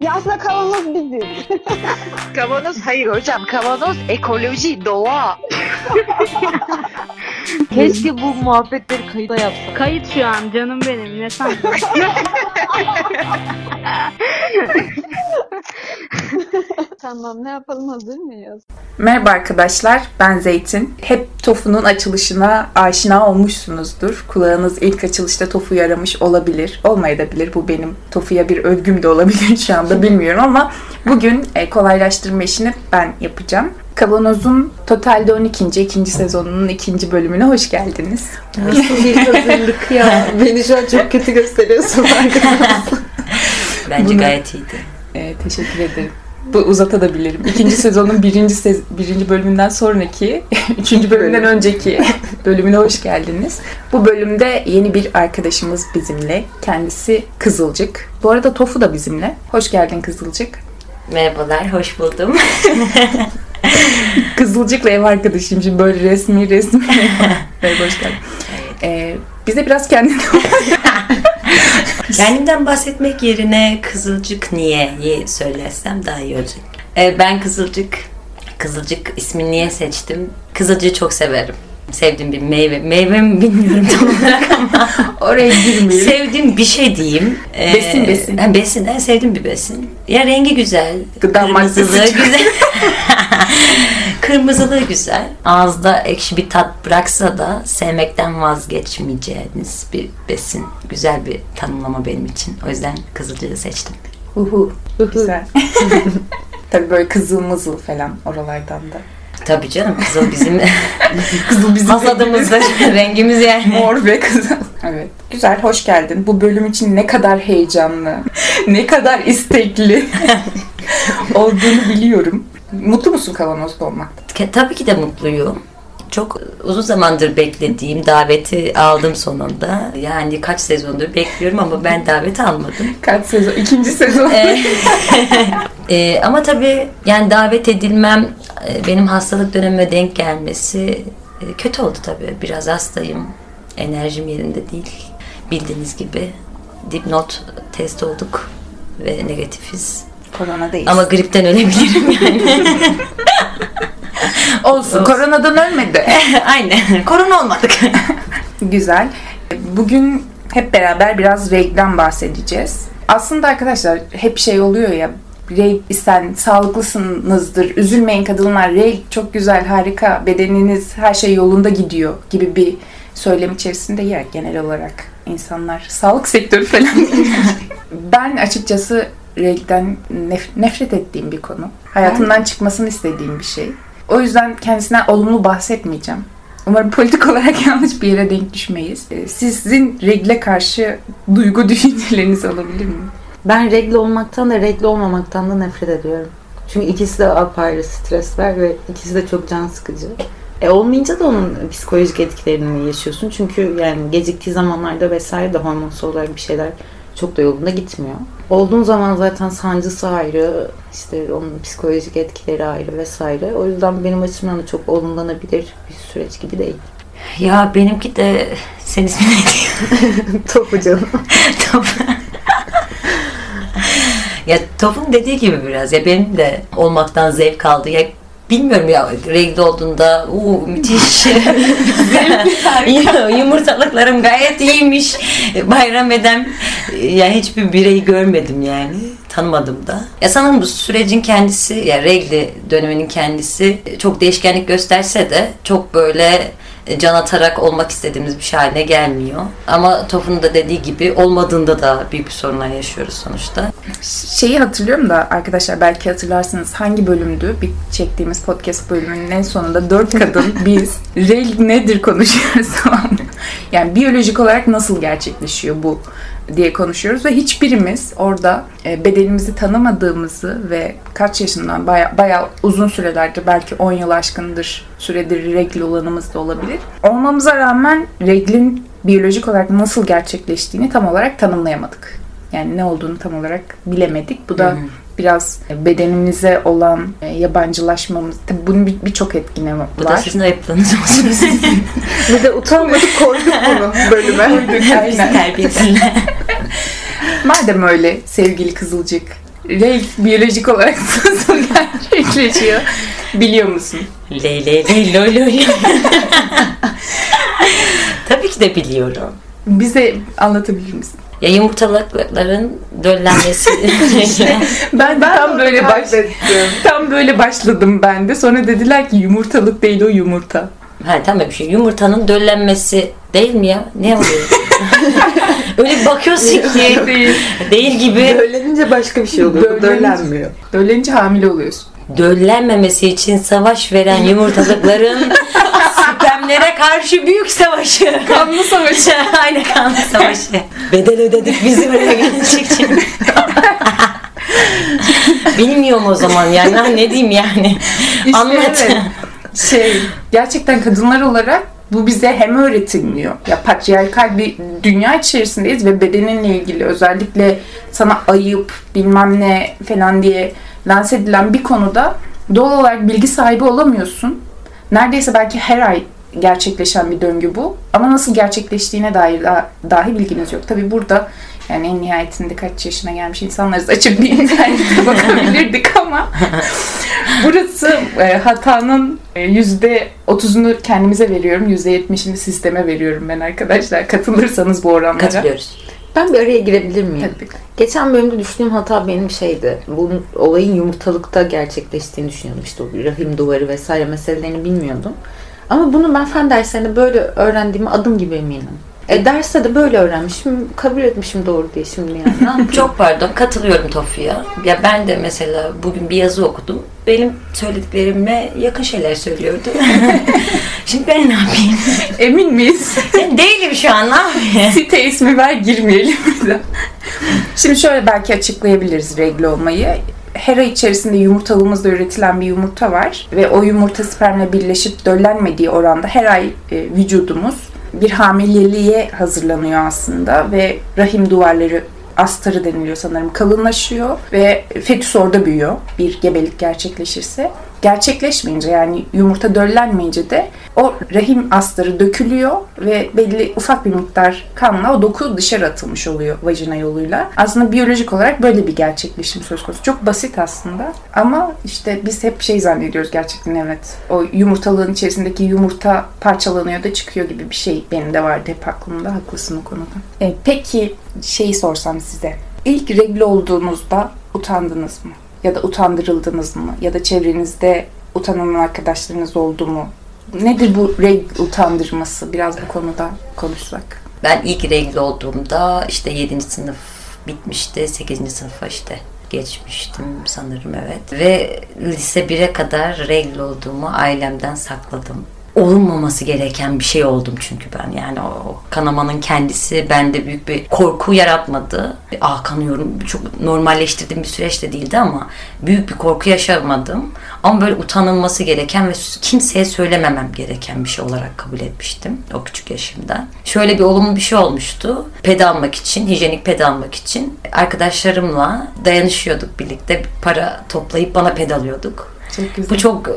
Ya aslında kavanoz biziz. Kavanoz hayır hocam. Kavanoz ekoloji, doğa. Keşke bu muhabbetleri kayıda yapsak. Kayıt şu an canım benim ne sandın? tamam ne yapalım hazır mıyız? Merhaba arkadaşlar, ben Zeytin. Hep TOFU'nun açılışına aşina olmuşsunuzdur. Kulağınız ilk açılışta TOFU'yu aramış olabilir, olmayabilir. Bu benim TOFU'ya bir övgüm de olabilir şu anda bilmiyorum ama bugün e, kolaylaştırma işini ben yapacağım. Kavanoz'un totalde 12. ikinci sezonunun ikinci bölümüne hoş geldiniz. Nasıl bir hazırlık ya. Beni şu an çok kötü gösteriyorsun arkadaşlar. Bence Bunu- gayet iyiydi. E, teşekkür ederim. Bu uzatabilirim. İkinci sezonun birinci, sez- birinci bölümünden sonraki, üçüncü bölümden önceki bölümüne hoş geldiniz. Bu bölümde yeni bir arkadaşımız bizimle. Kendisi Kızılcık. Bu arada Tofu da bizimle. Hoş geldin Kızılcık. Merhabalar, hoş buldum. Kızılcık'la ev arkadaşım. Şimdi böyle resmi resmi. Merhaba hoş geldin. E, bize biraz kendini Kendimden bahsetmek yerine Kızılcık niye'yi söylersem daha iyi olacak. Ee, ben Kızılcık, Kızılcık ismini niye seçtim? Kızılcığı çok severim. Sevdiğim bir meyve. Meyve mi bilmiyorum tam olarak ama oraya girmeyelim. sevdiğim bir şey diyeyim. Ee, Besin, besin. Ha, besin, en sevdiğim bir besin. Ya rengi güzel. Gıda maddesi. güzel. Kırmızılığı güzel. Ağızda ekşi bir tat bıraksa da sevmekten vazgeçmeyeceğiniz bir besin. Güzel bir tanımlama benim için. O yüzden kızılcığı seçtim. Uhu. Güzel. Tabii böyle kızıl mızıl falan oralardan da. Tabii canım kızıl bizim Kızıl bizim hasadımızda rengimiz yani. Mor ve kızıl. Evet. Güzel, hoş geldin. Bu bölüm için ne kadar heyecanlı, ne kadar istekli olduğunu biliyorum. Mutlu musun kavanozda olmakta? Tabii ki de mutluyum. Çok uzun zamandır beklediğim daveti aldım sonunda. Yani kaç sezondur bekliyorum ama ben davet almadım. Kaç sezon? İkinci sezon. E, ama tabii yani davet edilmem e, benim hastalık dönemime denk gelmesi e, kötü oldu tabii. Biraz hastayım. Enerjim yerinde değil. Bildiğiniz gibi dipnot test olduk ve negatifiz. Korona değil. Ama gripten ölebilirim yani. olsun. Koronadan ölmedi. Aynen. Korona olmadık. Güzel. Bugün hep beraber biraz renkten bahsedeceğiz. Aslında arkadaşlar hep şey oluyor ya renk isten sağlıklısınızdır. Üzülmeyin kadınlar. Renk çok güzel, harika. Bedeniniz her şey yolunda gidiyor gibi bir söylem içerisinde ya genel olarak insanlar sağlık sektörü falan. ben açıkçası renkten nef- nefret ettiğim bir konu. Hayatımdan çıkmasını istediğim bir şey. O yüzden kendisinden olumlu bahsetmeyeceğim. Umarım politik olarak yanlış bir yere denk düşmeyiz. Ee, Sizin regle karşı duygu düşüncelerinizi alabilir miyim? Ben regle olmaktan da regle olmamaktan da nefret ediyorum. Çünkü ikisi de apayrı stresler ve ikisi de çok can sıkıcı. E olmayınca da onun psikolojik etkilerini yaşıyorsun. Çünkü yani geciktiği zamanlarda vesaire de hormonsal olarak bir şeyler çok da yolunda gitmiyor. Olduğun zaman zaten sancısı ayrı, işte onun psikolojik etkileri ayrı vesaire. O yüzden benim açımdan da çok olumlanabilir bir süreç gibi değil. ya benimki de sen ismin neydi? Topu canım. Top. ya Top'un dediği gibi biraz ya benim de olmaktan zevk aldı. Ya bilmiyorum ya renkli olduğunda uu, müthiş yumurtalıklarım gayet iyiymiş bayram eden ya hiçbir bireyi görmedim yani tanımadım da. Ya sanırım bu sürecin kendisi ya regli döneminin kendisi çok değişkenlik gösterse de çok böyle can atarak olmak istediğimiz bir şey haline gelmiyor. Ama Tof'un da dediği gibi olmadığında da büyük bir sorunlar yaşıyoruz sonuçta. Şeyi hatırlıyorum da arkadaşlar belki hatırlarsınız hangi bölümdü? Bir çektiğimiz podcast bölümünün en sonunda dört kadın biz reg nedir konuşuyoruz tamam mı? Yani biyolojik olarak nasıl gerçekleşiyor bu diye konuşuyoruz ve hiçbirimiz orada e, bedenimizi tanımadığımızı ve kaç yaşından baya, bayağı uzun sürelerdir belki 10 yıl aşkındır süredir regl olanımız da olabilir. Olmamıza rağmen reglin biyolojik olarak nasıl gerçekleştiğini tam olarak tanımlayamadık. Yani ne olduğunu tam olarak bilemedik. Bu da biraz bedenimize olan e, yabancılaşmamız. Tabii bunun bir- birçok etkine var. Bu da sizin olsun. Bir de utanmadık koyduk bunu bölüme. Aynen. Terbiyesizler. Madem öyle sevgili Kızılcık, regl biyolojik olarak nasıl gerçekleşiyor biliyor musun? Ley ley ley loy loy. Tabii ki de biliyorum. Bize anlatabilir misin? Ya yumurtalıkların döllenmesi. Ben, tam böyle baş, tam böyle başladım ben de. Sonra dediler ki yumurtalık değil o yumurta. ha tamam bir şey. Yumurtanın döllenmesi değil mi ya? Ne oluyor? Öyle bir bakıyorsun ki Değil. değil gibi. Döllenince başka bir şey oluyor. Döllenince- Döllenmiyor. Döllenince hamile oluyorsun. Döllenmemesi için savaş veren yumurtalıkların spermlere karşı büyük savaşı. Kanlı savaşı. Aynı kanlı savaşı. Bedel ödedik bizi buraya gelecek için. Bilmiyorum o zaman yani Ha, ne diyeyim yani. İşte Anlat. evet. Şey, gerçekten kadınlar olarak bu bize hem öğretilmiyor. Ya patriarkal bir dünya içerisindeyiz ve bedeninle ilgili özellikle sana ayıp bilmem ne falan diye lanse edilen bir konuda doğal olarak bilgi sahibi olamıyorsun. Neredeyse belki her ay gerçekleşen bir döngü bu. Ama nasıl gerçekleştiğine dair daha, dahi bilginiz yok. Tabi burada yani en nihayetinde kaç yaşına gelmiş insanlarız açıp bir internete bakabilirdik ama burası e, hatanın e, yüzde otuzunu kendimize veriyorum. Yüzde yetmişini sisteme veriyorum ben arkadaşlar. Katılırsanız bu oranlara. Katılıyoruz. Ben bir araya girebilir miyim? Tabii. Geçen bölümde düşündüğüm hata benim şeydi. Bu olayın yumurtalıkta gerçekleştiğini düşünüyordum. İşte o rahim duvarı vesaire meselelerini bilmiyordum. Ama bunu ben fen derslerinde böyle öğrendiğime adım gibi eminim. E derste de böyle öğrenmişim, kabul etmişim doğru diye şimdi yani. Çok pardon katılıyorum Tofi'ya. Ya ben de mesela bugün bir yazı okudum. Benim söylediklerime yakın şeyler söylüyordu. Şimdi ben ne yapayım? Emin miyiz? Değilim şu an ne yapayım? Site ismi ver girmeyelim. Şimdi şöyle belki açıklayabiliriz regle olmayı. Her ay içerisinde yumurtalığımızda üretilen bir yumurta var ve o yumurta spermle birleşip döllenmediği oranda her ay e, vücudumuz bir hamileliğe hazırlanıyor aslında ve rahim duvarları astarı deniliyor sanırım kalınlaşıyor ve fetüs orada büyüyor bir gebelik gerçekleşirse. Gerçekleşmeyince yani yumurta döllenmeyince de o rahim astarı dökülüyor ve belli ufak bir miktar kanla o doku dışarı atılmış oluyor vajina yoluyla. Aslında biyolojik olarak böyle bir gerçekleşim söz konusu. Çok basit aslında ama işte biz hep şey zannediyoruz gerçekten evet. O yumurtalığın içerisindeki yumurta parçalanıyor da çıkıyor gibi bir şey benim de vardı hep aklımda. Haklısın o konuda. E, peki şeyi sorsam size. İlk regle olduğunuzda utandınız mı? Ya da utandırıldınız mı? Ya da çevrenizde utanan arkadaşlarınız oldu mu? Nedir bu regl utandırması? Biraz bu konuda konuşsak. Ben ilk renkli olduğumda işte 7. sınıf bitmişti. 8. sınıfa işte geçmiştim sanırım evet. Ve lise 1'e kadar renkli olduğumu ailemden sakladım. Olunmaması gereken bir şey oldum çünkü ben. Yani o kanamanın kendisi bende büyük bir korku yaratmadı. Ah kanıyorum çok normalleştirdiğim bir süreç de değildi ama büyük bir korku yaşamadım. Ama böyle utanılması gereken ve kimseye söylememem gereken bir şey olarak kabul etmiştim o küçük yaşımda. Şöyle bir olumlu bir şey olmuştu. Ped almak için, hijyenik ped almak için arkadaşlarımla dayanışıyorduk birlikte. Para toplayıp bana ped alıyorduk. Çok güzel. Bu çok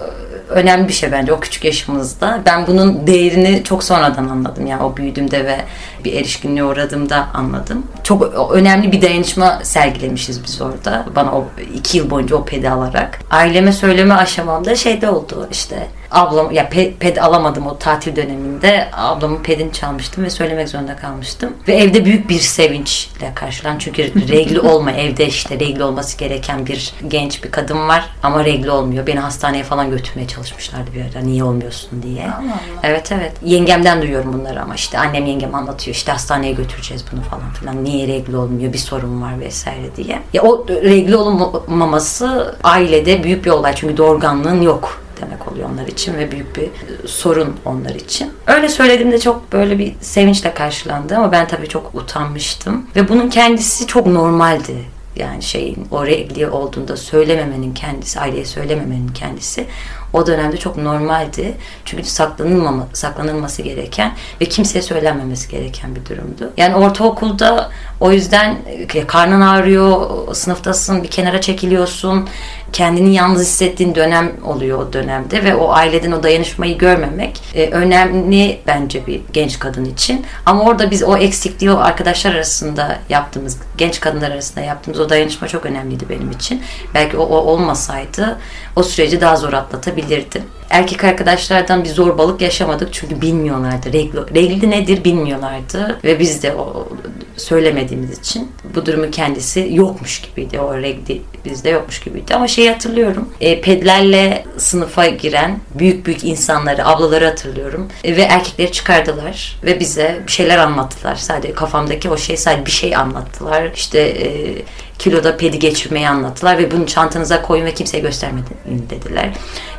önemli bir şey bence o küçük yaşımızda. Ben bunun değerini çok sonradan anladım. Yani o büyüdüğümde ve bir erişkinliğe uğradığımda anladım. Çok önemli bir dayanışma sergilemişiz biz orada. Bana o iki yıl boyunca o pedi alarak. Aileme söyleme aşamamda şeyde oldu işte. Ablam ya pe- ped alamadım o tatil döneminde. Ablamın pedini çalmıştım ve söylemek zorunda kalmıştım. Ve evde büyük bir sevinçle karşılan. Çünkü regli olma evde işte regli olması gereken bir genç bir kadın var ama regli olmuyor. Beni hastaneye falan götürmeye çalışmışlardı bir ara. Niye olmuyorsun diye. Allah Allah. Evet evet. Yengemden duyuyorum bunları ama işte annem yengem anlatıyor. İşte hastaneye götüreceğiz bunu falan filan. Niye regli olmuyor? Bir sorun var vesaire diye. Ya o regli olmaması ailede büyük bir olay. Çünkü doğurganlığın yok demek oluyor onlar için ve büyük bir e, sorun onlar için. Öyle söylediğimde çok böyle bir sevinçle karşılandı ama ben tabii çok utanmıştım. Ve bunun kendisi çok normaldi. Yani şeyin o regli olduğunda söylememenin kendisi, aileye söylememenin kendisi o dönemde çok normaldi. Çünkü saklanılmama, saklanılması gereken ve kimseye söylenmemesi gereken bir durumdu. Yani ortaokulda o yüzden e, karnın ağrıyor, sınıftasın, bir kenara çekiliyorsun. Kendini yalnız hissettiğin dönem oluyor o dönemde ve o aileden o dayanışmayı görmemek e, önemli bence bir genç kadın için. Ama orada biz o eksikliği o arkadaşlar arasında yaptığımız, genç kadınlar arasında yaptığımız o dayanışma çok önemliydi benim için. Belki o, o olmasaydı o süreci daha zor atlatabilirdim. Erkek arkadaşlardan bir zorbalık yaşamadık çünkü bilmiyorlardı. Regl, regli nedir bilmiyorlardı ve biz de o söylemediğimiz için bu durumun kendisi yokmuş gibiydi. O regli bizde yokmuş gibiydi. Ama şeyi hatırlıyorum. E, pedlerle sınıfa giren büyük büyük insanları, ablaları hatırlıyorum. E, ve erkekleri çıkardılar ve bize bir şeyler anlattılar. Sadece kafamdaki o şey sadece bir şey anlattılar. İşte e, kiloda pedi geçirmeyi anlattılar ve bunu çantanıza koyun ve kimseye göstermeyin dediler.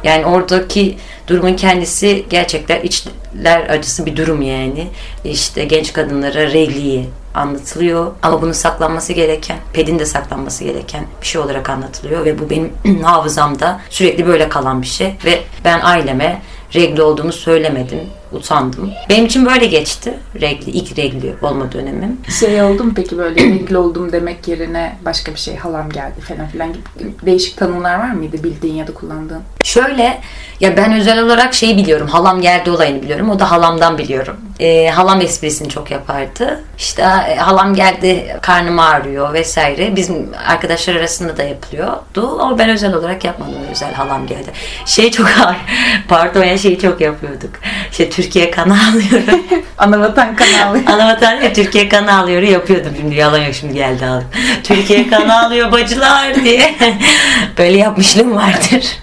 Yani oradaki durumun kendisi gerçekten içler acısı bir durum yani. İşte genç kadınlara regliyi anlatılıyor ama bunun saklanması gereken, pedin de saklanması gereken bir şey olarak anlatılıyor ve bu benim hafızamda sürekli böyle kalan bir şey ve ben aileme regli olduğumu söylemedim, utandım. Benim için böyle geçti regli, ilk regli olma dönemim. Şey oldu mu peki böyle renkli oldum demek yerine başka bir şey halam geldi falan filan gibi değişik tanımlar var mıydı bildiğin ya da kullandığın? Şöyle ya ben özel olarak şeyi biliyorum. Halam geldi olayını biliyorum. O da halamdan biliyorum. Ee, halam esprisini çok yapardı. İşte e, halam geldi karnım ağrıyor vesaire. Bizim arkadaşlar arasında da yapılıyordu. Ama ben özel olarak yapmadım özel halam geldi. Şey çok ağır. Pardon ya şeyi çok yapıyorduk. İşte Türkiye kanı alıyorum. Anavatan kanalı. Anavatan ya Türkiye kanı alıyor yapıyordum şimdi yalan yok şimdi geldi aldım. Türkiye kanı alıyor bacılar diye. Böyle yapmışlığım vardır.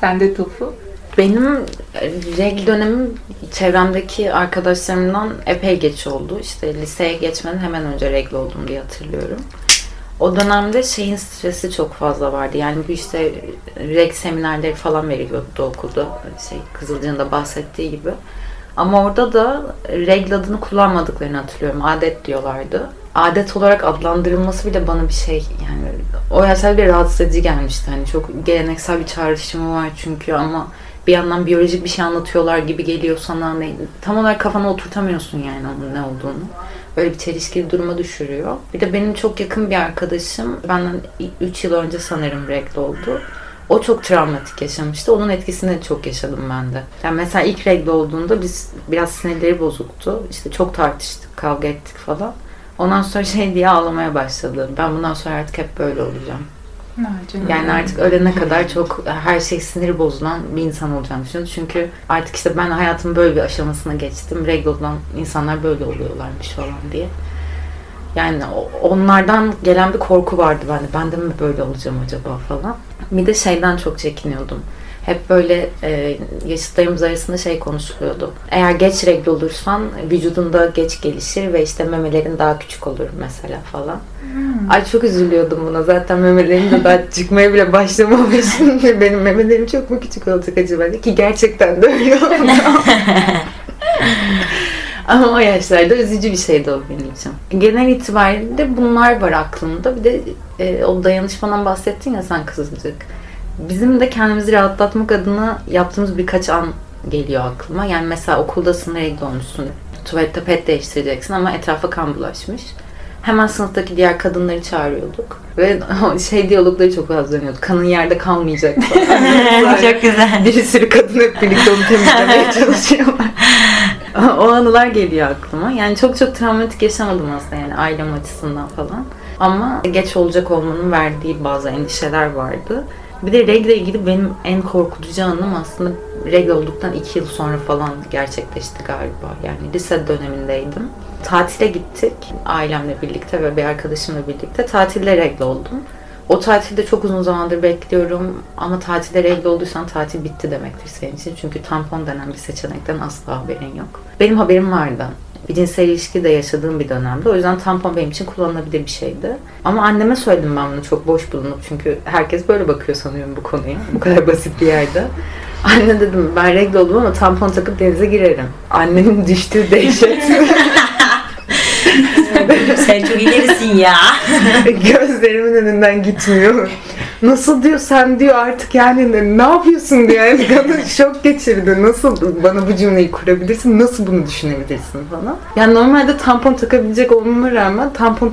Sen de tofu. Benim e, regl dönemim çevremdeki arkadaşlarımdan epey geç oldu. İşte liseye geçmeden hemen önce regl oldum diye hatırlıyorum. O dönemde şeyin stresi çok fazla vardı. Yani bu işte reg seminerleri falan veriliyordu okulda. Şey Kızılcı'nın da bahsettiği gibi. Ama orada da regl adını kullanmadıklarını hatırlıyorum. Adet diyorlardı. Adet olarak adlandırılması bile bana bir şey yani o yaşlarda bir rahatsız edici gelmişti. Hani çok geleneksel bir çağrışımı var çünkü ama bir yandan biyolojik bir şey anlatıyorlar gibi geliyor sana. Ne, tam olarak kafana oturtamıyorsun yani onun ne olduğunu. Böyle bir çelişkili duruma düşürüyor. Bir de benim çok yakın bir arkadaşım benden 3 yıl önce sanırım regl oldu. O çok travmatik yaşamıştı. Onun etkisini çok yaşadım ben de. Yani mesela ilk regl olduğunda biz biraz sinirleri bozuktu. İşte çok tartıştık, kavga ettik falan. Ondan sonra şey diye ağlamaya başladı. Ben bundan sonra artık hep böyle olacağım. Yani artık ölene kadar çok her şey siniri bozulan bir insan olacağım düşünüyorum. Çünkü artık işte ben hayatımın böyle bir aşamasına geçtim. Regl olan insanlar böyle oluyorlarmış falan diye. Yani onlardan gelen bir korku vardı bende. Ben de mi böyle olacağım acaba falan. Bir de şeyden çok çekiniyordum. Hep böyle e, yaşıtlarımız arasında şey konuşuluyordu. Eğer geç regl olursan vücudunda geç gelişir ve işte memelerin daha küçük olur mesela falan. Ay çok üzülüyordum buna. Zaten memelerim de daha çıkmaya bile başlamamış. Benim memelerim çok mu küçük olacak acaba? Ki gerçekten de öyle oldu. Ama o yaşlarda üzücü bir şeydi o benim için. Genel itibariyle bunlar var aklımda. Bir de e, o dayanışmadan bahsettin ya sen kızılcık. Bizim de kendimizi rahatlatmak adına yaptığımız birkaç an geliyor aklıma. Yani mesela okuldasın, regl olmuşsun. Tuvalette pet değiştireceksin ama etrafa kan bulaşmış. Hemen sınıftaki diğer kadınları çağırıyorduk. Ve şey diyalogları çok fazla dönüyordu. Kanın yerde kalmayacak falan. Çok güzel. bir sürü kadın hep birlikte onu temizlemeye çalışıyorlar. o anılar geliyor aklıma. Yani çok çok travmatik yaşamadım aslında yani ailem açısından falan. Ama geç olacak olmanın verdiği bazı endişeler vardı. Bir de regle ilgili benim en korkutucu anım aslında regle olduktan iki yıl sonra falan gerçekleşti galiba. Yani lise dönemindeydim. Tatile gittik ailemle birlikte ve bir arkadaşımla birlikte. Tatilde regle oldum. O tatilde çok uzun zamandır bekliyorum ama tatilde regle olduysan tatil bitti demektir senin için. Çünkü tampon denen bir seçenekten asla haberin yok. Benim haberim vardı. Bir cinsel ilişki de yaşadığım bir dönemde. O yüzden tampon benim için kullanılabilir bir şeydi. Ama anneme söyledim ben bunu çok boş bulunup. Çünkü herkes böyle bakıyor sanıyorum bu konuya. Bu kadar basit bir yerde. Anne dedim ben regle oldum ama tampon takıp denize girerim. Annemin düştüğü dehşet. Sen çok ilerisin ya. Gözlerimin önünden gitmiyor. Nasıl diyor sen diyor artık yani ne, ne yapıyorsun diyor. Yani kadın şok geçirdi. Nasıl bana bu cümleyi kurabilirsin? Nasıl bunu düşünebilirsin falan. Yani normalde tampon takabilecek olmama rağmen tampon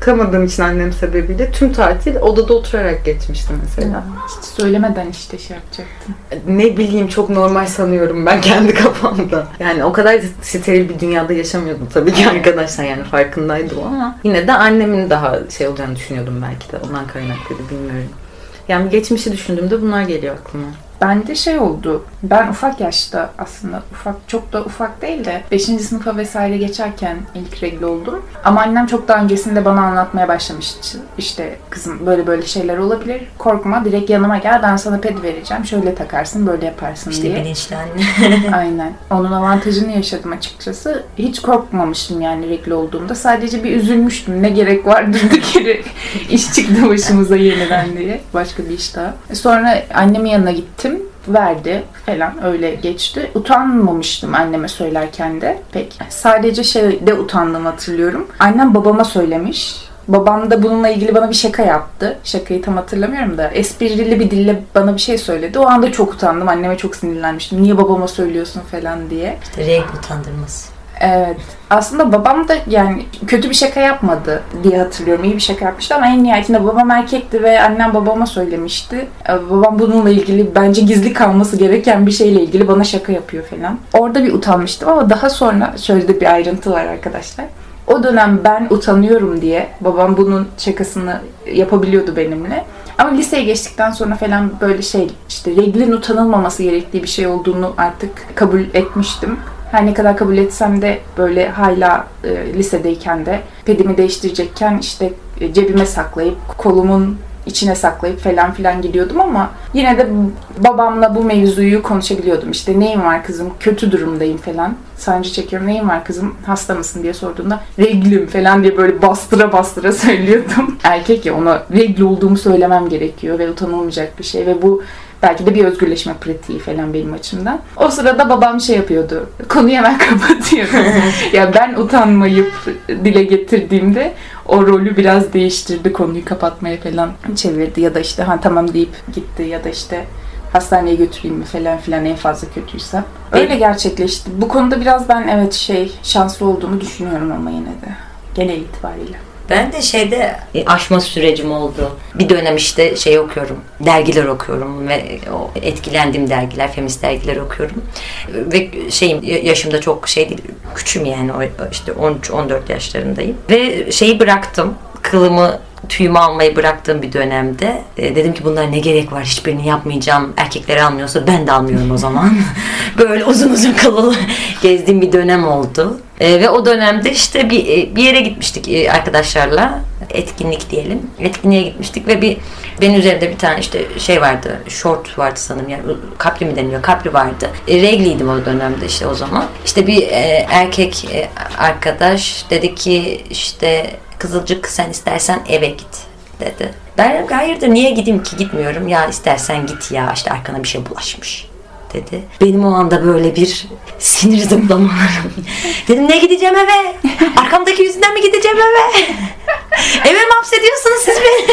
takamadığım için annem sebebiyle tüm tatil odada oturarak geçmişti mesela. Hiç söylemeden işte şey yapacaktım. Ne bileyim çok normal sanıyorum ben kendi kafamda. Yani o kadar steril bir dünyada yaşamıyordum tabii ki arkadaşlar yani farkındaydım ama yine de annemin daha şey olacağını düşünüyordum belki de ondan kaynaklıydı bilmiyorum. Yani geçmişi düşündüğümde bunlar geliyor aklıma. Bende şey oldu. Ben ufak yaşta aslında ufak çok da ufak değil de 5. sınıfa vesaire geçerken ilk regl oldum. Ama annem çok daha öncesinde bana anlatmaya başlamıştı. İşte kızım böyle böyle şeyler olabilir. Korkma direkt yanıma gel ben sana ped vereceğim. Şöyle takarsın böyle yaparsın İşte diye. bilinçli anne. Aynen. Onun avantajını yaşadım açıkçası. Hiç korkmamıştım yani regl olduğumda. Sadece bir üzülmüştüm. Ne gerek var durduk yere iş çıktı başımıza yeniden diye. Başka bir iş daha. Sonra annemin yanına gittim. Verdi falan öyle geçti. Utanmamıştım anneme söylerken de pek. Sadece şeyde utandım hatırlıyorum. Annem babama söylemiş. Babam da bununla ilgili bana bir şaka yaptı. Şakayı tam hatırlamıyorum da. Esprili bir dille bana bir şey söyledi. O anda çok utandım. Anneme çok sinirlenmiştim. Niye babama söylüyorsun falan diye. İşte renk utandırması. Evet. Aslında babam da yani kötü bir şaka yapmadı diye hatırlıyorum. İyi bir şaka yapmıştı ama en nihayetinde babam erkekti ve annem babama söylemişti. Ee, Babam bununla ilgili bence gizli kalması gereken bir şeyle ilgili bana şaka yapıyor falan. Orada bir utanmıştım ama daha sonra şöyle bir ayrıntı var arkadaşlar. O dönem ben utanıyorum diye babam bunun şakasını yapabiliyordu benimle. Ama liseye geçtikten sonra falan böyle şey işte reglin utanılmaması gerektiği bir şey olduğunu artık kabul etmiştim. Her ne kadar kabul etsem de böyle hala e, lisedeyken de pedimi değiştirecekken işte e, cebime saklayıp kolumun içine saklayıp falan filan gidiyordum ama yine de babamla bu mevzuyu konuşabiliyordum. İşte neyim var kızım, kötü durumdayım falan. Sancı çekiyorum, neyim var kızım, hasta mısın diye sorduğunda reglim falan diye böyle bastıra bastıra söylüyordum. Erkek ya ona regl olduğumu söylemem gerekiyor ve utanılmayacak bir şey ve bu belki de bir özgürleşme pratiği falan benim açımdan. O sırada babam şey yapıyordu. Konuyu hemen kapatıyordu. ya ben utanmayıp dile getirdiğimde o rolü biraz değiştirdi. Konuyu kapatmaya falan çevirdi ya da işte ha tamam deyip gitti ya da işte hastaneye götüreyim mi falan filan en fazla kötüyse. Öyle gerçekleşti. Bu konuda biraz ben evet şey şanslı olduğumu düşünüyorum ama yine de genel itibariyle. Ben de şeyde e, aşma sürecim oldu. Bir dönem işte şey okuyorum, dergiler okuyorum ve o etkilendiğim dergiler, feminist dergiler okuyorum. Ve şeyim yaşımda çok şey değil, küçüm yani işte 13-14 yaşlarındayım. Ve şeyi bıraktım, kılımı tüyümü almayı bıraktığım bir dönemde e, dedim ki bunlar ne gerek var hiçbirini yapmayacağım erkekleri almıyorsa ben de almıyorum o zaman böyle uzun uzun kılı gezdiğim bir dönem oldu E, ve o dönemde işte bir, e, bir yere gitmiştik e, arkadaşlarla. Etkinlik diyelim. Etkinliğe gitmiştik ve bir benim üzerimde bir tane işte şey vardı short vardı sanırım. Yani kapri mi deniliyor kapri vardı. E, regliydim o dönemde işte o zaman. İşte bir e, erkek e, arkadaş dedi ki işte Kızılcık sen istersen eve git. dedi. Ben hayırdır niye gideyim ki? Gitmiyorum. Ya istersen git ya. İşte arkana bir şey bulaşmış dedi. Benim o anda böyle bir sinir zıplamalarım. dedim ne gideceğim eve? Arkamdaki yüzünden mi gideceğim eve? eve mi hapsediyorsunuz siz beni?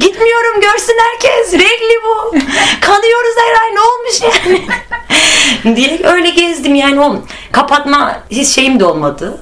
Gitmiyorum görsün herkes. Regli bu. Kanıyoruz her ay ne olmuş yani? diye öyle gezdim yani o kapatma hiç şeyim de olmadı.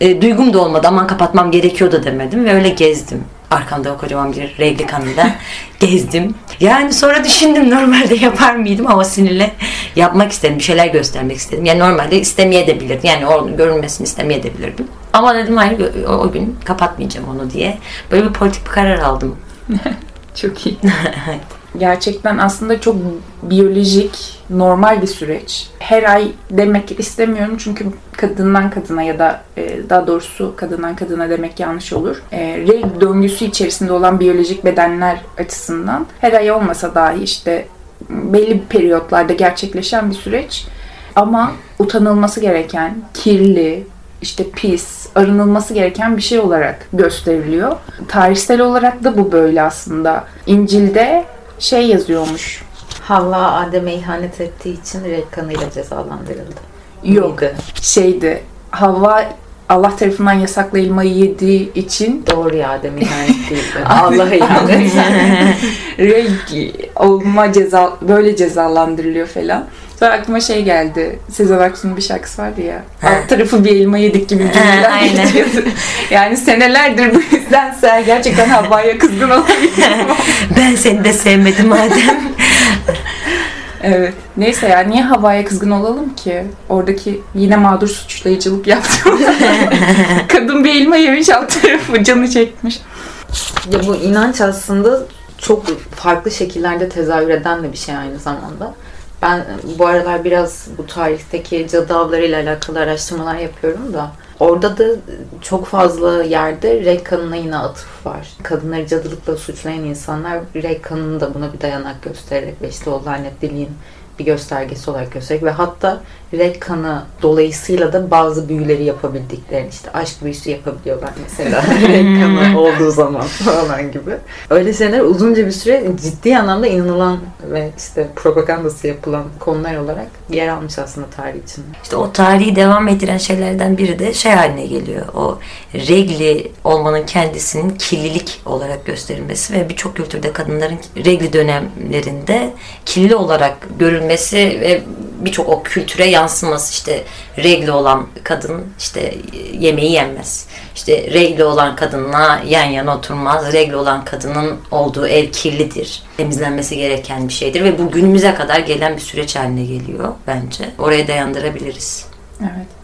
E, duygum da olmadı. Aman kapatmam gerekiyor da demedim ve öyle gezdim. Arkamda o kocaman bir regli kanıyla gezdim. Yani sonra düşündüm normalde yapar mıydım ama sinirle yapmak istedim. Bir şeyler göstermek istedim. Yani normalde istemeyebilirdim. Yani onun görünmesini istemeyebilirdim. Ama dedim hayır o, o gün kapatmayacağım onu diye. Böyle bir politik bir karar aldım. Çok iyi. Gerçekten aslında çok biyolojik, normal bir süreç. Her ay demek istemiyorum çünkü kadından kadına ya da e, daha doğrusu kadından kadına demek yanlış olur. E, regl döngüsü içerisinde olan biyolojik bedenler açısından her ay olmasa dahi işte belli periyotlarda gerçekleşen bir süreç. Ama utanılması gereken, kirli, işte pis, arınılması gereken bir şey olarak gösteriliyor. Tarihsel olarak da bu böyle aslında. İncil'de şey yazıyormuş. Havva Adem'e ihanet ettiği için reg kanıyla cezalandırıldı. Yok Mıydı? şeydi. Havva Allah tarafından yasaklı elmayı yediği için Doğru ya demin yani değil. Allah'a ihanet. reg olma ceza böyle cezalandırılıyor falan. Sonra aklıma şey geldi. Sezen Aksu'nun bir şarkısı vardı ya. Alt tarafı bir elma yedik gibi cümleler aynen. geçiyordu. Yani senelerdir bu yüzden sen gerçekten Havva'ya kızgın olabilirsin. Ben seni de sevmedim madem. evet. Neyse ya niye Havva'ya kızgın olalım ki? Oradaki yine mağdur suçlayıcılık yaptım. Kadın bir elma yemiş alt tarafı canı çekmiş. Ya bu inanç aslında çok farklı şekillerde tezahür eden de bir şey aynı zamanda. Ben bu aralar biraz bu tarihteki cadı avlarıyla alakalı araştırmalar yapıyorum da orada da çok fazla yerde reg kanına yine atıf var. Kadınları cadılıkla suçlayan insanlar reg kanını da buna bir dayanak göstererek ve işte o lanetliliğin bir göstergesi olarak göstererek ve hatta reg kanı dolayısıyla da bazı büyüleri yapabildiklerini işte aşk büyüsü yapabiliyorlar mesela reg kanı olduğu zaman falan gibi. Öyle şeyler uzunca bir süre ciddi anlamda inanılan ve işte propagandası yapılan konular olarak yer almış aslında tarih içinde. İşte o tarihi devam ettiren şeylerden biri de şey haline geliyor. O regli olmanın kendisinin kirlilik olarak gösterilmesi ve birçok kültürde kadınların regli dönemlerinde kirli olarak görülmesi ve birçok o kültüre yansıması işte regli olan kadın işte yemeği yenmez. İşte regli olan kadınla yan yana oturmaz. Regli olan kadının olduğu ev kirlidir. Temizlenmesi gereken bir şeydir ve bu günümüze kadar gelen bir süreç haline geliyor bence. Oraya dayandırabiliriz. Evet.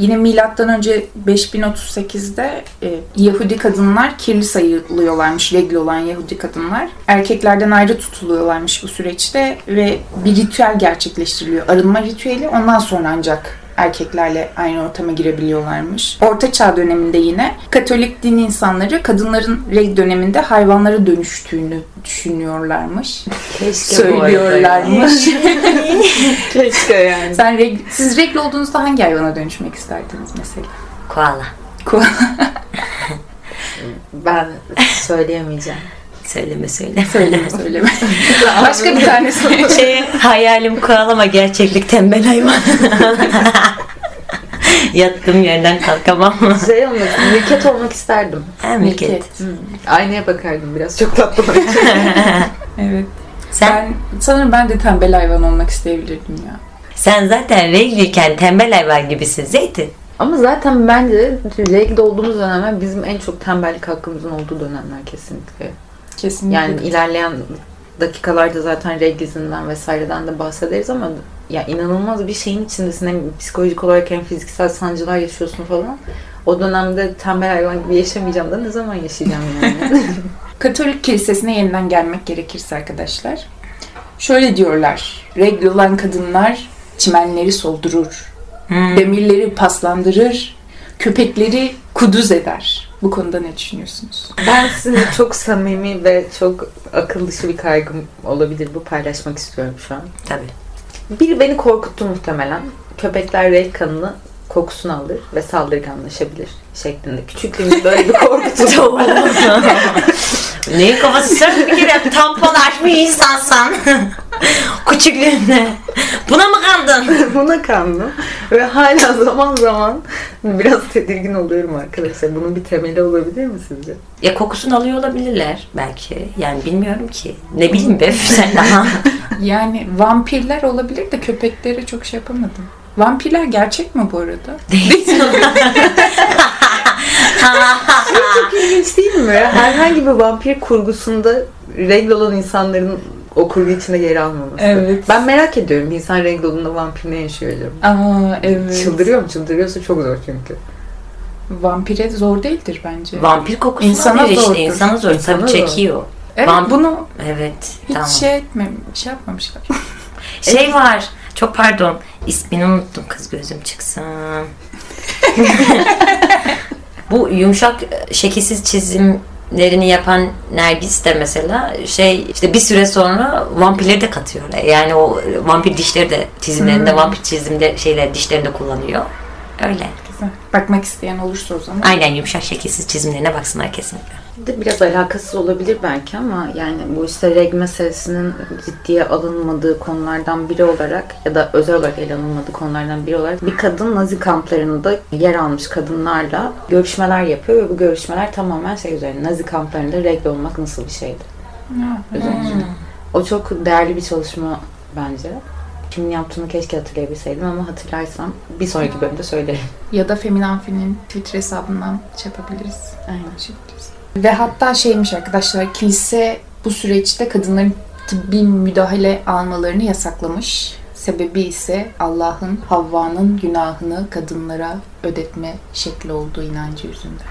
Yine milattan önce 5038'de e, Yahudi kadınlar kirli sayılıyorlarmış, regli olan Yahudi kadınlar. Erkeklerden ayrı tutuluyorlarmış bu süreçte ve bir ritüel gerçekleştiriliyor. Arınma ritüeli ondan sonra ancak erkeklerle aynı ortama girebiliyorlarmış. Orta Çağ döneminde yine Katolik din insanları kadınların reg döneminde hayvanlara dönüştüğünü düşünüyorlarmış. Keşke Söylüyorlarmış. Keşke yani. Sen reg, siz regl olduğunuzda hangi hayvana dönüşmek isterdiniz mesela? Koala. Ben söyleyemeyeceğim. Söyleme söyle. Söyleme söyleme. Başka bir tane söyle. şey hayalim koala ama gerçeklik tembel hayvan. Yattığım yerden kalkamam. Şey olmak, mülket olmak isterdim. Ha, Milket. Aynaya bakardım biraz çok tatlı. Evet. Sen, Ben sanırım ben de tembel hayvan olmak isteyebilirdim ya. sen zaten regliyken tembel hayvan gibisin Zeytin. Ama zaten bence regle olduğumuz dönemler bizim en çok tembellik hakkımızın olduğu dönemler kesinlikle. Kesinlikle. Yani ilerleyen dakikalarda zaten reglizinden vesaireden de bahsederiz ama ya inanılmaz bir şeyin içindesin. Hem psikolojik olarak hem fiziksel sancılar yaşıyorsun falan. O dönemde tembel hayvan gibi yaşamayacağım da ne zaman yaşayacağım yani? Katolik kilisesine yeniden gelmek gerekirse arkadaşlar. Şöyle diyorlar. Regl olan kadınlar çimenleri soldurur. Hmm. Demirleri paslandırır. Köpekleri kuduz eder. Bu konuda ne düşünüyorsunuz? ben sizinle çok samimi ve çok akıl dışı bir kaygım olabilir. Bu paylaşmak istiyorum şu an. Tabii. Biri beni korkuttu muhtemelen. Köpekler renk kanını kokusunu alır ve saldırganlaşabilir şeklinde. Küçüklüğümde böyle bir korkutu Neyin kafası sen bir kere tampon açmış insansan. Küçüklüğünde. Buna mı kandın? Buna kandım. Ve hala zaman zaman biraz tedirgin oluyorum arkadaşlar. Bunun bir temeli olabilir mi sizce? Ya kokusunu alıyor olabilirler belki. Yani bilmiyorum ki. Ne bileyim be sen daha. Yani vampirler olabilir de köpeklere çok şey yapamadım. Vampirler gerçek mi bu arada? İlginç değil mi? Herhangi bir vampir kurgusunda regl olan insanların o kurgu içinde yer almaması. Evet. Ben merak ediyorum. Bir insan regl olduğunda vampir ne yaşıyor acaba? Aa evet. Çıldırıyor mu? Çıldırıyorsa çok zor çünkü. Vampire zor değildir bence. Vampir kokusunu İnsana alıyor işte. İnsana zor. İnsana Tabii zor. çekiyor. evet Vamp- bunu Evet. hiç tamam. şey etmem, şey yapmamışlar. Şey var. Çok pardon. İsmini unuttum kız gözüm çıksın. Bu yumuşak şekilsiz çizimlerini yapan Nergis de mesela şey işte bir süre sonra vampirleri de katıyorlar. Yani o vampir dişleri de çizimlerinde vampir çizimde şeyler dişlerinde kullanıyor. Öyle. Güzel. Bakmak isteyen olursa o zaman. Aynen yumuşak şekilsiz çizimlerine baksınlar kesinlikle. De biraz alakasız olabilir belki ama yani bu işte reg meselesinin ciddiye alınmadığı konulardan biri olarak ya da özel olarak ele alınmadığı konulardan biri olarak bir kadın Nazi kamplarında yer almış kadınlarla görüşmeler yapıyor ve bu görüşmeler tamamen şey üzerine Nazi kamplarında regl olmak nasıl bir şeydi üzerine. O çok değerli bir çalışma bence. Kimin yaptığını keşke hatırlayabilseydim ama hatırlarsam bir sonraki bölümde söylerim. Ya da Feminanfi'nin Twitter hesabından şey yapabiliriz. Aynen. Ulaşabiliriz. Ve hatta şeymiş arkadaşlar kilise bu süreçte kadınların tıbbi müdahale almalarını yasaklamış. Sebebi ise Allah'ın Havva'nın günahını kadınlara ödetme şekli olduğu inancı yüzünden.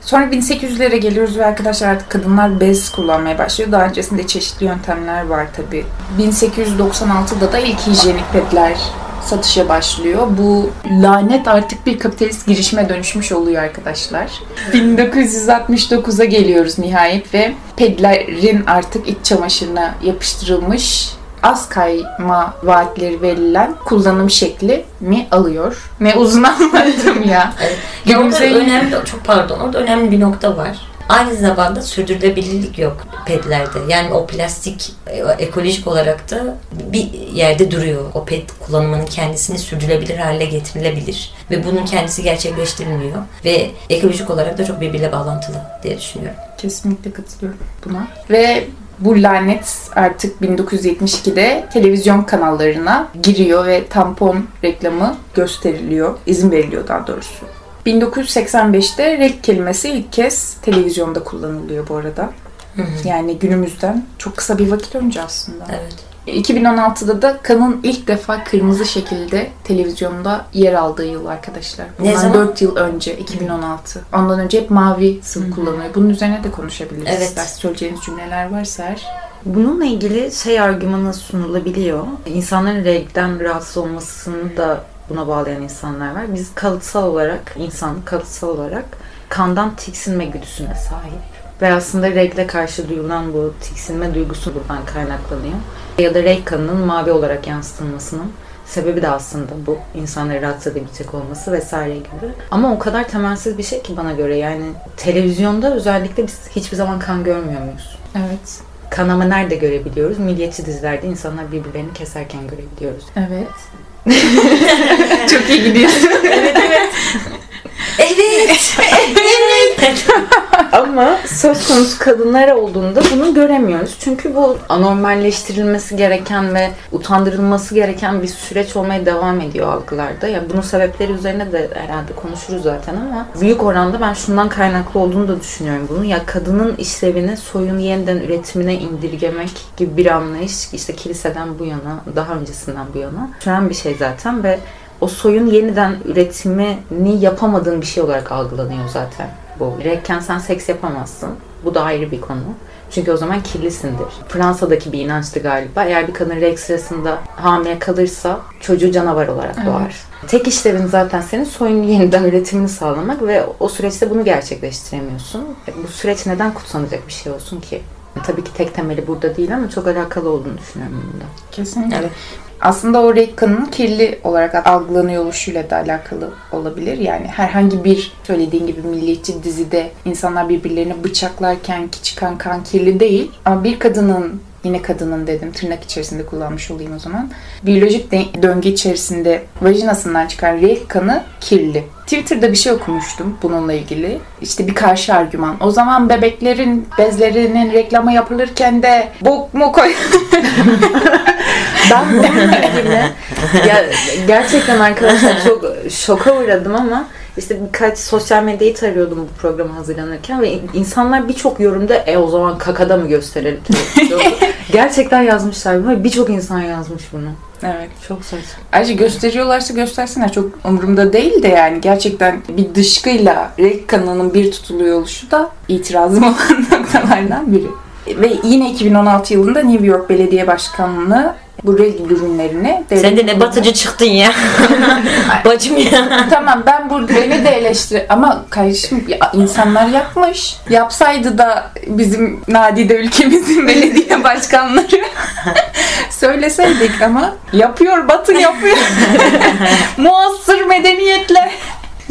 Sonra 1800'lere geliyoruz ve arkadaşlar artık kadınlar bez kullanmaya başlıyor. Daha öncesinde çeşitli yöntemler var tabi. 1896'da da ilk hijyenik pedler satışa başlıyor. Bu lanet artık bir kapitalist girişime dönüşmüş oluyor arkadaşlar. 1969'a geliyoruz nihayet ve pedlerin artık iç çamaşırına yapıştırılmış az kayma vaatleri verilen kullanım şekli mi alıyor? Ne uzun anlattım ya. Ya orada önemli, çok pardon, orada önemli bir nokta var. Aynı zamanda sürdürülebilirlik yok pedlerde. Yani o plastik e, ekolojik olarak da bir yerde duruyor. O pet kullanımının kendisini sürdürülebilir hale getirilebilir. Ve bunun kendisi gerçekleştirilmiyor. Ve ekolojik olarak da çok birbiriyle bağlantılı diye düşünüyorum. Kesinlikle katılıyorum buna. Ve bu lanet artık 1972'de televizyon kanallarına giriyor ve tampon reklamı gösteriliyor. izin veriliyor daha doğrusu. 1985'te rek kelimesi ilk kez televizyonda kullanılıyor bu arada. Yani günümüzden çok kısa bir vakit önce aslında. Evet. 2016'da da kanın ilk defa kırmızı şekilde televizyonda yer aldığı yıl arkadaşlar. Ne Bundan zaman? 4 yıl önce 2016. Ondan önce hep mavi sıvı kullanılıyor. Bunun üzerine de konuşabiliriz. Evet. İster söyleyeceğiniz cümleler varsa eğer. Bununla ilgili şey argümanı sunulabiliyor. İnsanların renkten rahatsız olmasını da buna bağlayan insanlar var. Biz kalıtsal olarak, insan kalıtsal olarak kandan tiksinme güdüsüne sahip. Ve aslında renkle karşı duyulan bu tiksinme duygusu buradan kaynaklanıyor. Ya da renk kanının mavi olarak yansıtılmasının sebebi de aslında bu insanları rahatsız edebilecek olması vesaire gibi. Ama o kadar temelsiz bir şey ki bana göre yani televizyonda özellikle biz hiçbir zaman kan görmüyor muyuz? Evet. Kanama nerede görebiliyoruz? Milliyetçi dizilerde insanlar birbirlerini keserken görebiliyoruz. Evet. Çok iyi gidiyorsun. Evet! evet! Ama söz konusu kadınlar olduğunda bunu göremiyoruz. Çünkü bu anormalleştirilmesi gereken ve utandırılması gereken bir süreç olmaya devam ediyor algılarda. Ya bunun sebepleri üzerine de herhalde konuşuruz zaten ama büyük oranda ben şundan kaynaklı olduğunu da düşünüyorum bunu. Ya kadının işlevini soyun yeniden üretimine indirgemek gibi bir anlayış işte kiliseden bu yana, daha öncesinden bu yana süren bir şey zaten ve o soyun yeniden üretimini yapamadığın bir şey olarak algılanıyor zaten bu. Rekken sen seks yapamazsın. Bu da ayrı bir konu. Çünkü o zaman kirlisindir. Fransa'daki bir inançtı galiba. Eğer bir kadın reg sırasında hamile kalırsa çocuğu canavar olarak doğar. Tek işlevin zaten senin soyun yeniden üretimini sağlamak ve o süreçte bunu gerçekleştiremiyorsun. Bu süreç neden kutsanacak bir şey olsun ki? Tabii ki tek temeli burada değil ama çok alakalı olduğunu düşünüyorum bunda. Kesinlikle. Evet. Aslında o renk kanının kirli olarak algılanıyor oluşuyla da alakalı olabilir. Yani herhangi bir söylediğin gibi milliyetçi dizide insanlar birbirlerini bıçaklarken ki çıkan kan kirli değil. Ama bir kadının yine kadının dedim tırnak içerisinde kullanmış olayım o zaman. Biyolojik döngü içerisinde vajinasından çıkan renk kanı kirli. Twitter'da bir şey okumuştum bununla ilgili. İşte bir karşı argüman. O zaman bebeklerin bezlerinin reklamı yapılırken de bok mu koy Ben bununla ilgili ya, gerçekten arkadaşlar çok şoka uğradım ama işte birkaç sosyal medyayı tarıyordum bu programa hazırlanırken ve insanlar birçok yorumda e o zaman kakada mı gösterelim? gerçekten yazmışlar bunu ve birçok insan yazmış bunu. Evet. Çok saçma. Ayrıca gösteriyorlarsa göstersinler. Çok umurumda değil de yani gerçekten bir dışkıyla renk kanalının bir tutuluyor oluşu da itirazım olan noktalardan biri. Ve yine 2016 yılında New York Belediye Başkanlığı bu renk ürünlerini Sen de ne batıcı çıktın ya. Bacım ya. Tamam ben burada beni de eleştir ama kardeşim ya, insanlar yapmış. Yapsaydı da bizim nadide ülkemizin belediye başkanları söyleseydik ama yapıyor Batı yapıyor. Muasır medeniyetler.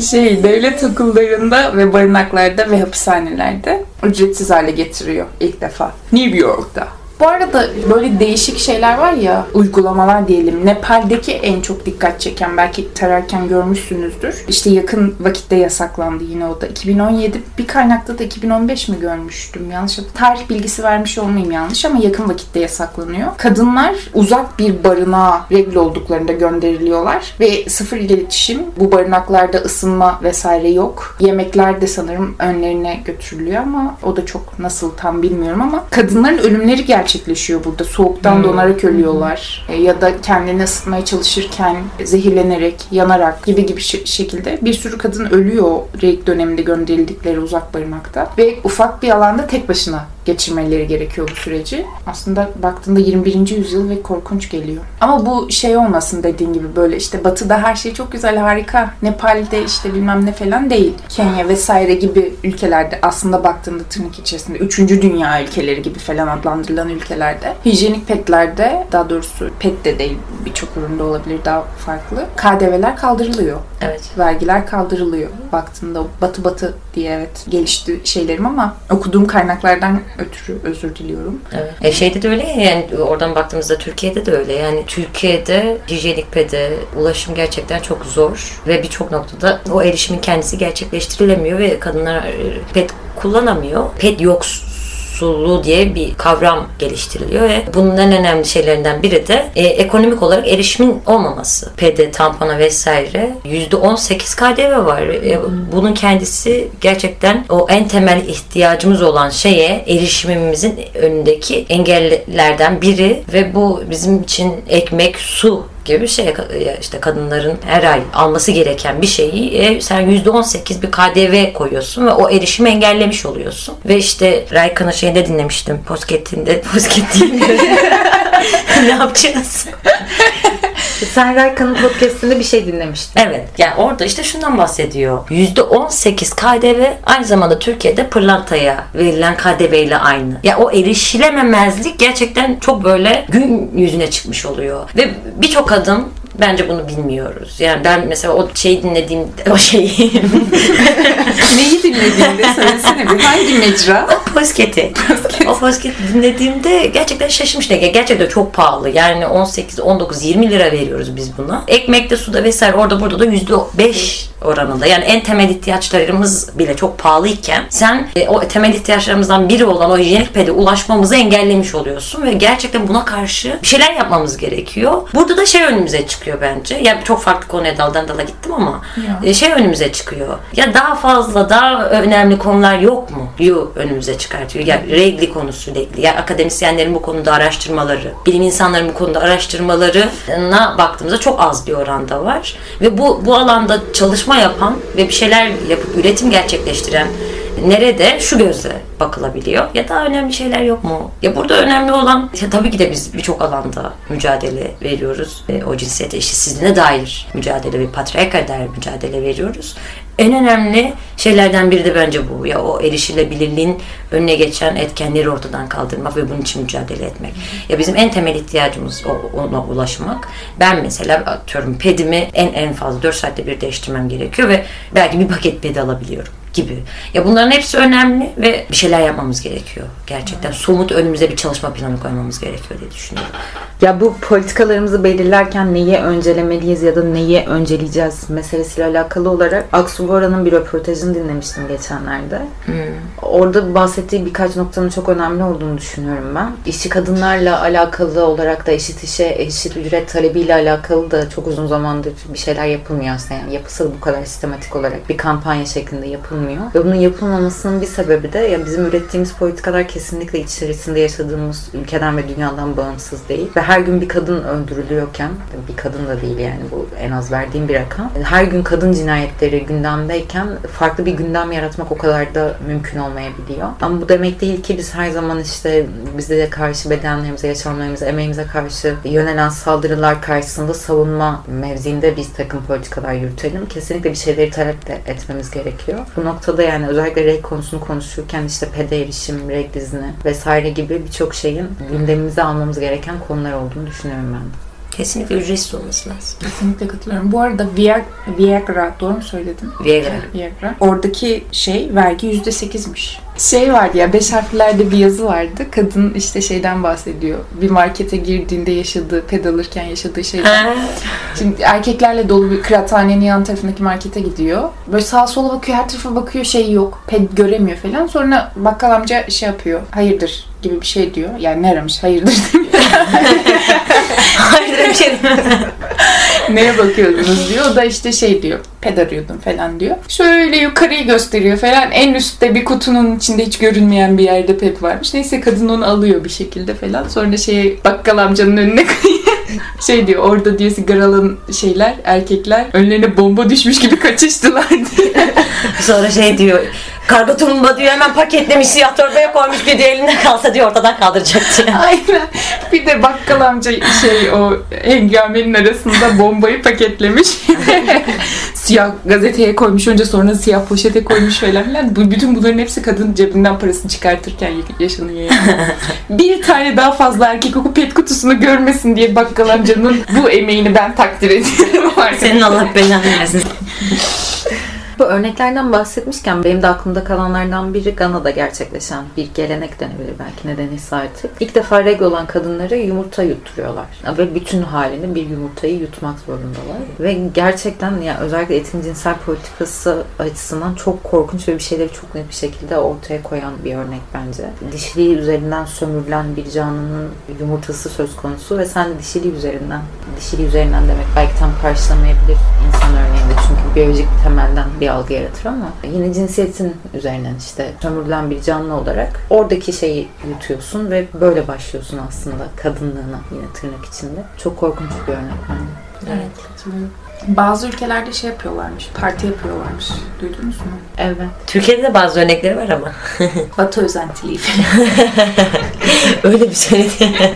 Şey devlet okullarında ve barınaklarda ve hapishanelerde ücretsiz hale getiriyor ilk defa. New York'ta. Bu arada böyle değişik şeyler var ya, uygulamalar diyelim. Nepal'deki en çok dikkat çeken, belki tararken görmüşsünüzdür. İşte yakın vakitte yasaklandı yine o da. 2017, bir kaynakta da 2015 mi görmüştüm yanlış. Tarih bilgisi vermiş olmayayım yanlış ama yakın vakitte yasaklanıyor. Kadınlar uzak bir barınağa regl olduklarında gönderiliyorlar ve sıfır iletişim. Bu barınaklarda ısınma vesaire yok. Yemekler de sanırım önlerine götürülüyor ama o da çok nasıl tam bilmiyorum ama kadınların ölümleri gerçekleşiyor burada. Soğuktan donarak ölüyorlar. E, ya da kendini ısıtmaya çalışırken zehirlenerek, yanarak gibi gibi şe- şekilde bir sürü kadın ölüyor reyk döneminde gönderildikleri uzak barınakta. Ve ufak bir alanda tek başına geçirmeleri gerekiyor bu süreci. Aslında baktığında 21. yüzyıl ve korkunç geliyor. Ama bu şey olmasın dediğin gibi böyle işte batıda her şey çok güzel harika. Nepal'de işte bilmem ne falan değil. Kenya vesaire gibi ülkelerde aslında baktığında tırnak içerisinde 3. dünya ülkeleri gibi falan adlandırılan ülkelerde hijyenik petlerde daha doğrusu pet de değil birçok üründe olabilir daha farklı. KDV'ler kaldırılıyor Evet. vergiler kaldırılıyor. Baktığında batı batı diye evet gelişti şeylerim ama okuduğum kaynaklardan ötürü özür diliyorum. Evet. E şeyde de öyle ya, yani oradan baktığımızda Türkiye'de de öyle. Yani Türkiye'de hijyenik pede ulaşım gerçekten çok zor ve birçok noktada o erişimin kendisi gerçekleştirilemiyor ve kadınlar e, pet kullanamıyor. Pet yoksulluğu diye bir kavram geliştiriliyor ve bunun en önemli şeylerinden biri de e, ekonomik olarak erişimin olmaması. Pede, tampona vesaire %18 KDV var. E, bunun kendisi gerçekten o en temel ihtiyacımız olan şeye erişimimizin önündeki engellerden biri ve bu bizim için ekmek, su gibi bir şey işte kadınların her ay alması gereken bir şeyi e, sen %18 bir KDV koyuyorsun ve o erişimi engellemiş oluyorsun. Ve işte Raykan'ın şeyinde dinlemiştim. Posket'inde, Posket değil mi? ne yapacağız? Sen Raykan'ın podcastinde bir şey dinlemiştin. Evet. Yani orada işte şundan bahsediyor. %18 KDV aynı zamanda Türkiye'de pırlantaya verilen KDV ile aynı. Ya o erişilememezlik gerçekten çok böyle gün yüzüne çıkmış oluyor. Ve birçok kadın bence bunu bilmiyoruz. Yani ben mesela o şeyi dinlediğim o şeyi Neyi dinlediğinde söylesene bir hangi mecra? Posketi. o posketi dinlediğimde gerçekten şaşırmıştım. Gerçekten çok pahalı. Yani 18, 19, 20 lira veriyoruz biz buna. Ekmekte, suda vesaire orada burada da %5 oranında. Yani en temel ihtiyaçlarımız bile çok pahalıyken sen e, o temel ihtiyaçlarımızdan biri olan o hijyenik pede ulaşmamızı engellemiş oluyorsun ve gerçekten buna karşı bir şeyler yapmamız gerekiyor. Burada da şey önümüze çıkıyor bence. Ya çok farklı konuya daldan dala gittim ama e, şey önümüze çıkıyor. Ya daha fazla daha önemli konular yok mu? Yu önümüze çıkartıyor. Ya regli konusuyla ilgili. Ya akademisyenlerin bu konuda araştırmaları, bilim insanların bu konuda araştırmalarına baktığımızda çok az bir oranda var. Ve bu bu alanda çalışma yapan ve bir şeyler yapıp üretim gerçekleştiren nerede şu gözle bakılabiliyor ya daha önemli şeyler yok mu? Ya burada önemli olan ya tabii ki de biz birçok alanda mücadele veriyoruz. E, o cinsiyet eşitsizliğine dair mücadele ve patriarka dair mücadele veriyoruz. En önemli şeylerden biri de bence bu. Ya o erişilebilirliğin önüne geçen etkenleri ortadan kaldırmak ve bunun için mücadele etmek. Ya bizim en temel ihtiyacımız o, ona ulaşmak. Ben mesela atıyorum pedimi en en fazla 4 saatte bir değiştirmem gerekiyor ve belki bir paket pedi alabiliyorum gibi. Ya bunların hepsi önemli ve bir şeyler yapmamız gerekiyor. Gerçekten somut önümüze bir çalışma planı koymamız gerekiyor diye düşünüyorum. Ya bu politikalarımızı belirlerken neyi öncelemeliyiz ya da neyi önceleyeceğiz meselesiyle alakalı olarak Aksu Bora'nın bir röportajını dinlemiştim geçenlerde. Orada bahsettiği birkaç noktanın çok önemli olduğunu düşünüyorum ben. İşçi kadınlarla alakalı olarak da eşit işe, eşit ücret talebiyle alakalı da çok uzun zamandır bir şeyler yapılmıyor aslında. Yani yapılsa da bu kadar sistematik olarak bir kampanya şeklinde yapılmıyor. Ve bunun yapılmamasının bir sebebi de ya bizim ürettiğimiz politikalar kesinlikle içerisinde yaşadığımız ülkeden ve dünyadan bağımsız değil. Ve her gün bir kadın öldürülüyorken, bir kadın da değil yani bu en az verdiğim bir rakam. Her gün kadın cinayetleri gündemdeyken farklı bir gündem yaratmak o kadar da mümkün olmayabiliyor. Ama bu demek değil ki biz her zaman işte bize karşı bedenlerimize, yaşamlarımıza, emeğimize karşı yönelen saldırılar karşısında savunma mevziinde biz takım politikalar yürütelim. Kesinlikle bir şeyleri talep de etmemiz gerekiyor. Bu noktada yani özellikle reg konusunu konuşurken işte pede erişim, reg dizini vesaire gibi birçok şeyin gündemimize almamız gereken konular olduğunu düşünüyorum ben de. Kesinlikle ücretsiz olması lazım. Kesinlikle katılıyorum. Bu arada Viag- Viagra doğru mu söyledim? Viagra. Viagra. Oradaki şey vergi yüzde sekizmiş. Şey vardı ya beş harflerde bir yazı vardı. Kadın işte şeyden bahsediyor. Bir markete girdiğinde yaşadığı, ped alırken yaşadığı şeyden. Şimdi erkeklerle dolu bir kıraathanenin yan tarafındaki markete gidiyor. Böyle sağa sola bakıyor, her tarafa bakıyor şey yok. Ped göremiyor falan. Sonra bakkal amca şey yapıyor. Hayırdır gibi bir şey diyor. Yani ne aramış? Hayırdır demiyor. Hayır değil. Neye bakıyordunuz diyor. O da işte şey diyor. Ped arıyordum falan diyor. Şöyle yukarıyı gösteriyor falan. En üstte bir kutunun içinde hiç görünmeyen bir yerde ped varmış. Neyse kadın onu alıyor bir şekilde falan. Sonra şey bakkal amcanın önüne şey diyor orada diyor sigaralı şeyler erkekler önlerine bomba düşmüş gibi kaçıştılar diye. Sonra şey diyor. Kargo tulumba diyor hemen paketlemiş siyah torbaya koymuş bir diyor elinde kalsa diyor ortadan kaldıracak diye. Aynen. Bir de bakkal amca şey o hengamenin arasında bombayı paketlemiş. siyah gazeteye koymuş önce sonra siyah poşete koymuş falan filan. Bu, bütün bunların hepsi kadın cebinden parasını çıkartırken yaşanıyor yani. bir tane daha fazla erkek o pet kutusunu görmesin diye bakkal amcanın bu emeğini ben takdir ediyorum. Senin Allah belanı versin. Bu örneklerden bahsetmişken benim de aklımda kalanlardan biri Gana'da gerçekleşen bir gelenek denebilir belki nedeniyse artık. İlk defa regl olan kadınlara yumurta yutturuyorlar. Ve bütün halini bir yumurtayı yutmak zorundalar. Ve gerçekten ya özellikle etin cinsel politikası açısından çok korkunç ve bir şeyleri çok net bir şekilde ortaya koyan bir örnek bence. Dişiliği üzerinden sömürülen bir canlının yumurtası söz konusu ve sen de dişiliği üzerinden, dişiliği üzerinden demek belki tam karşılamayabilir insan çünkü biyolojik temelden bir algı yaratır ama yine cinsiyetin üzerinden işte sömürülen bir canlı olarak oradaki şeyi yutuyorsun ve böyle başlıyorsun aslında kadınlığına yine tırnak içinde. Çok korkunç bir örnek bence. Evet. Bazı ülkelerde şey yapıyorlarmış, parti yapıyorlarmış. Duydunuz mu? Evet. Türkiye'de de bazı örnekleri var ama. Batı özentiliği falan. Öyle bir söyledi.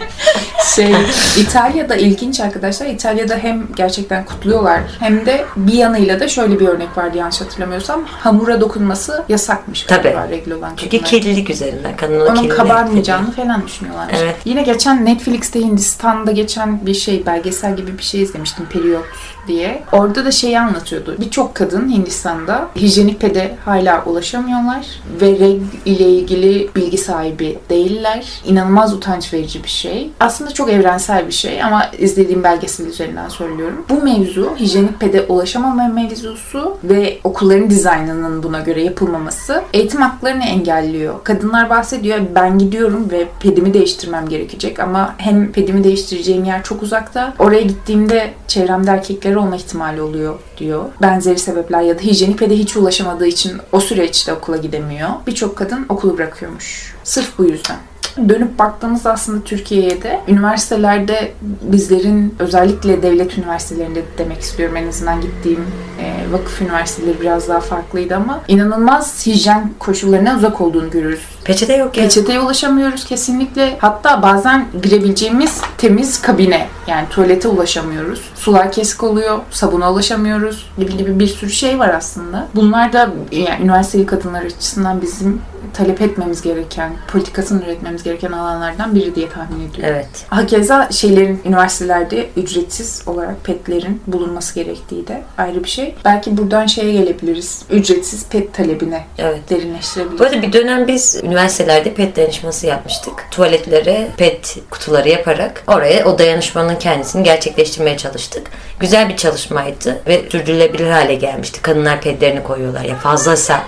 Şey, İtalya'da ilginç arkadaşlar. İtalya'da hem gerçekten kutluyorlar hem de bir yanıyla da şöyle bir örnek vardı yanlış hatırlamıyorsam. Hamura dokunması yasakmış Tabii. galiba regl olan Çünkü kadınlar. kirlilik üzerinden. Kadının o Onun kabarmayacağını falan düşünüyorlarmış. Evet. Yine geçen Netflix'te Hindistan'da geçen bir şey, belgesel gibi bir şey izlemiştim. Periyot diye. Orada da şeyi anlatıyordu. Birçok kadın Hindistan'da hijyenik pede hala ulaşamıyorlar ve regl ile ilgili bilgi sahibi değiller. İnanılmaz utanç verici bir şey. Aslında çok evrensel bir şey ama izlediğim belgesel üzerinden söylüyorum. Bu mevzu hijyenik pede ulaşamama mevzusu ve okulların dizaynının buna göre yapılmaması eğitim haklarını engelliyor. Kadınlar bahsediyor ben gidiyorum ve pedimi değiştirmem gerekecek ama hem pedimi değiştireceğim yer çok uzakta. Oraya gittiğimde çevremde erkekler olma ihtimali oluyor diyor. Benzeri sebepler ya da hijyenik pede hiç ulaşamadığı için o süreçte okula gidemiyor. Birçok kadın okulu bırakıyormuş. Sırf bu yüzden. Dönüp baktığımızda aslında Türkiye'ye de üniversitelerde bizlerin özellikle devlet üniversitelerinde demek istiyorum en azından gittiğim e, vakıf üniversiteleri biraz daha farklıydı ama inanılmaz hijyen koşullarına uzak olduğunu görüyoruz. Peçete yok ya. Peçeteye ulaşamıyoruz kesinlikle. Hatta bazen girebileceğimiz temiz kabine yani tuvalete ulaşamıyoruz. Sular kesik oluyor, sabuna ulaşamıyoruz gibi gibi bir sürü şey var aslında. Bunlar da yani üniversiteli kadınlar açısından bizim talep etmemiz gereken, politikasını üretmemiz gereken alanlardan biri diye tahmin ediyorum. Evet. Hakeza şeylerin üniversitelerde ücretsiz olarak petlerin bulunması gerektiği de ayrı bir şey. Belki buradan şeye gelebiliriz. Ücretsiz pet talebine Evet. derinleştirebiliriz. Bu arada bir dönem biz üniversitelerde pet dayanışması yapmıştık. Tuvaletlere pet kutuları yaparak oraya o dayanışmanın kendisini gerçekleştirmeye çalıştık. Güzel bir çalışmaydı ve sürdürülebilir hale gelmişti. Kadınlar petlerini koyuyorlar ya fazlasa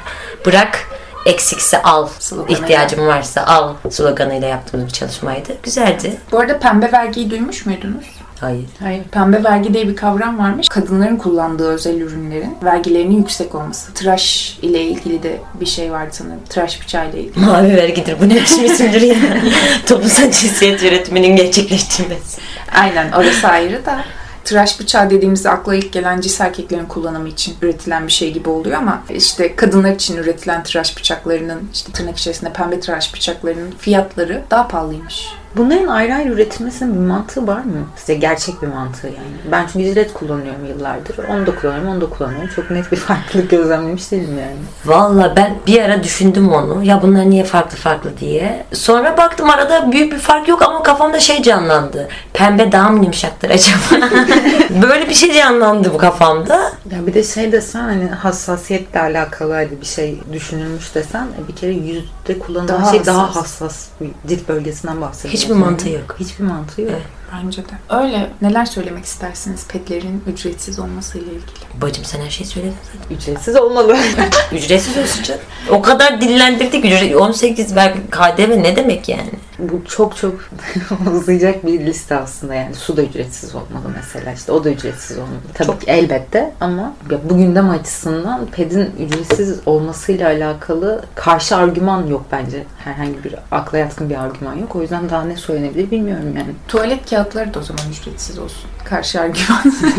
bırak eksikse al, Sloganıyla. ihtiyacın varsa al sloganıyla yaptığımız bir çalışmaydı. Güzeldi. Bu arada pembe vergiyi duymuş muydunuz? Hayır. Hayır. Pembe vergi diye bir kavram varmış. Kadınların kullandığı özel ürünlerin vergilerinin yüksek olması. Tıraş ile ilgili de bir şey vardı sanırım. Tıraş bıçağı ile ilgili. Mavi vergidir. Bu ne biçim isimdir ya? Toplumsal cinsiyet yönetiminin gerçekleştirmesi. Aynen orası ayrı da. Tıraş bıçağı dediğimizde akla ilk gelen cis erkeklerin kullanımı için üretilen bir şey gibi oluyor ama işte kadınlar için üretilen tıraş bıçaklarının işte tırnak içerisinde pembe tıraş bıçaklarının fiyatları daha pahalıymış. Bunların ayrı ayrı üretilmesinin bir mantığı var mı? Size gerçek bir mantığı yani. Ben çünkü jilet kullanıyorum yıllardır. Onu da kullanıyorum, onu da kullanıyorum. Çok net bir farklılık gözlemlemiş değilim yani. Valla ben bir ara düşündüm onu. Ya bunlar niye farklı farklı diye. Sonra baktım arada büyük bir fark yok ama kafamda şey canlandı. Pembe daha mı yumuşaktır acaba? Böyle bir şey canlandı bu kafamda. Ya bir de şey desen hani hassasiyetle alakalı hadi bir şey düşünülmüş desen e, bir kere yüzde kullanılan Daha şey daha hassas. hassas bir cilt bölgesinden bahsediyoruz. Hiçbir mantığı yok. Hiçbir mantığı yok. Evet. Bence de. Öyle. Neler söylemek istersiniz petlerin ücretsiz olmasıyla ilgili? Bacım sen her şeyi söyledin zaten. Ücretsiz olmalı. Ücretsiz olsun canım. O kadar dillendirdik. Ücret, 18 ver KDV ne demek yani? Bu çok çok uzayacak bir liste aslında yani. Su da ücretsiz olmalı mesela işte o da ücretsiz olmalı. Tabii ki elbette ama ya bu gündem açısından pedin ücretsiz olmasıyla alakalı karşı argüman yok bence. Herhangi bir akla yatkın bir argüman yok. O yüzden daha ne söylenebilir bilmiyorum yani. Tuvalet kağıtları da o zaman ücretsiz olsun. Karşı argüman.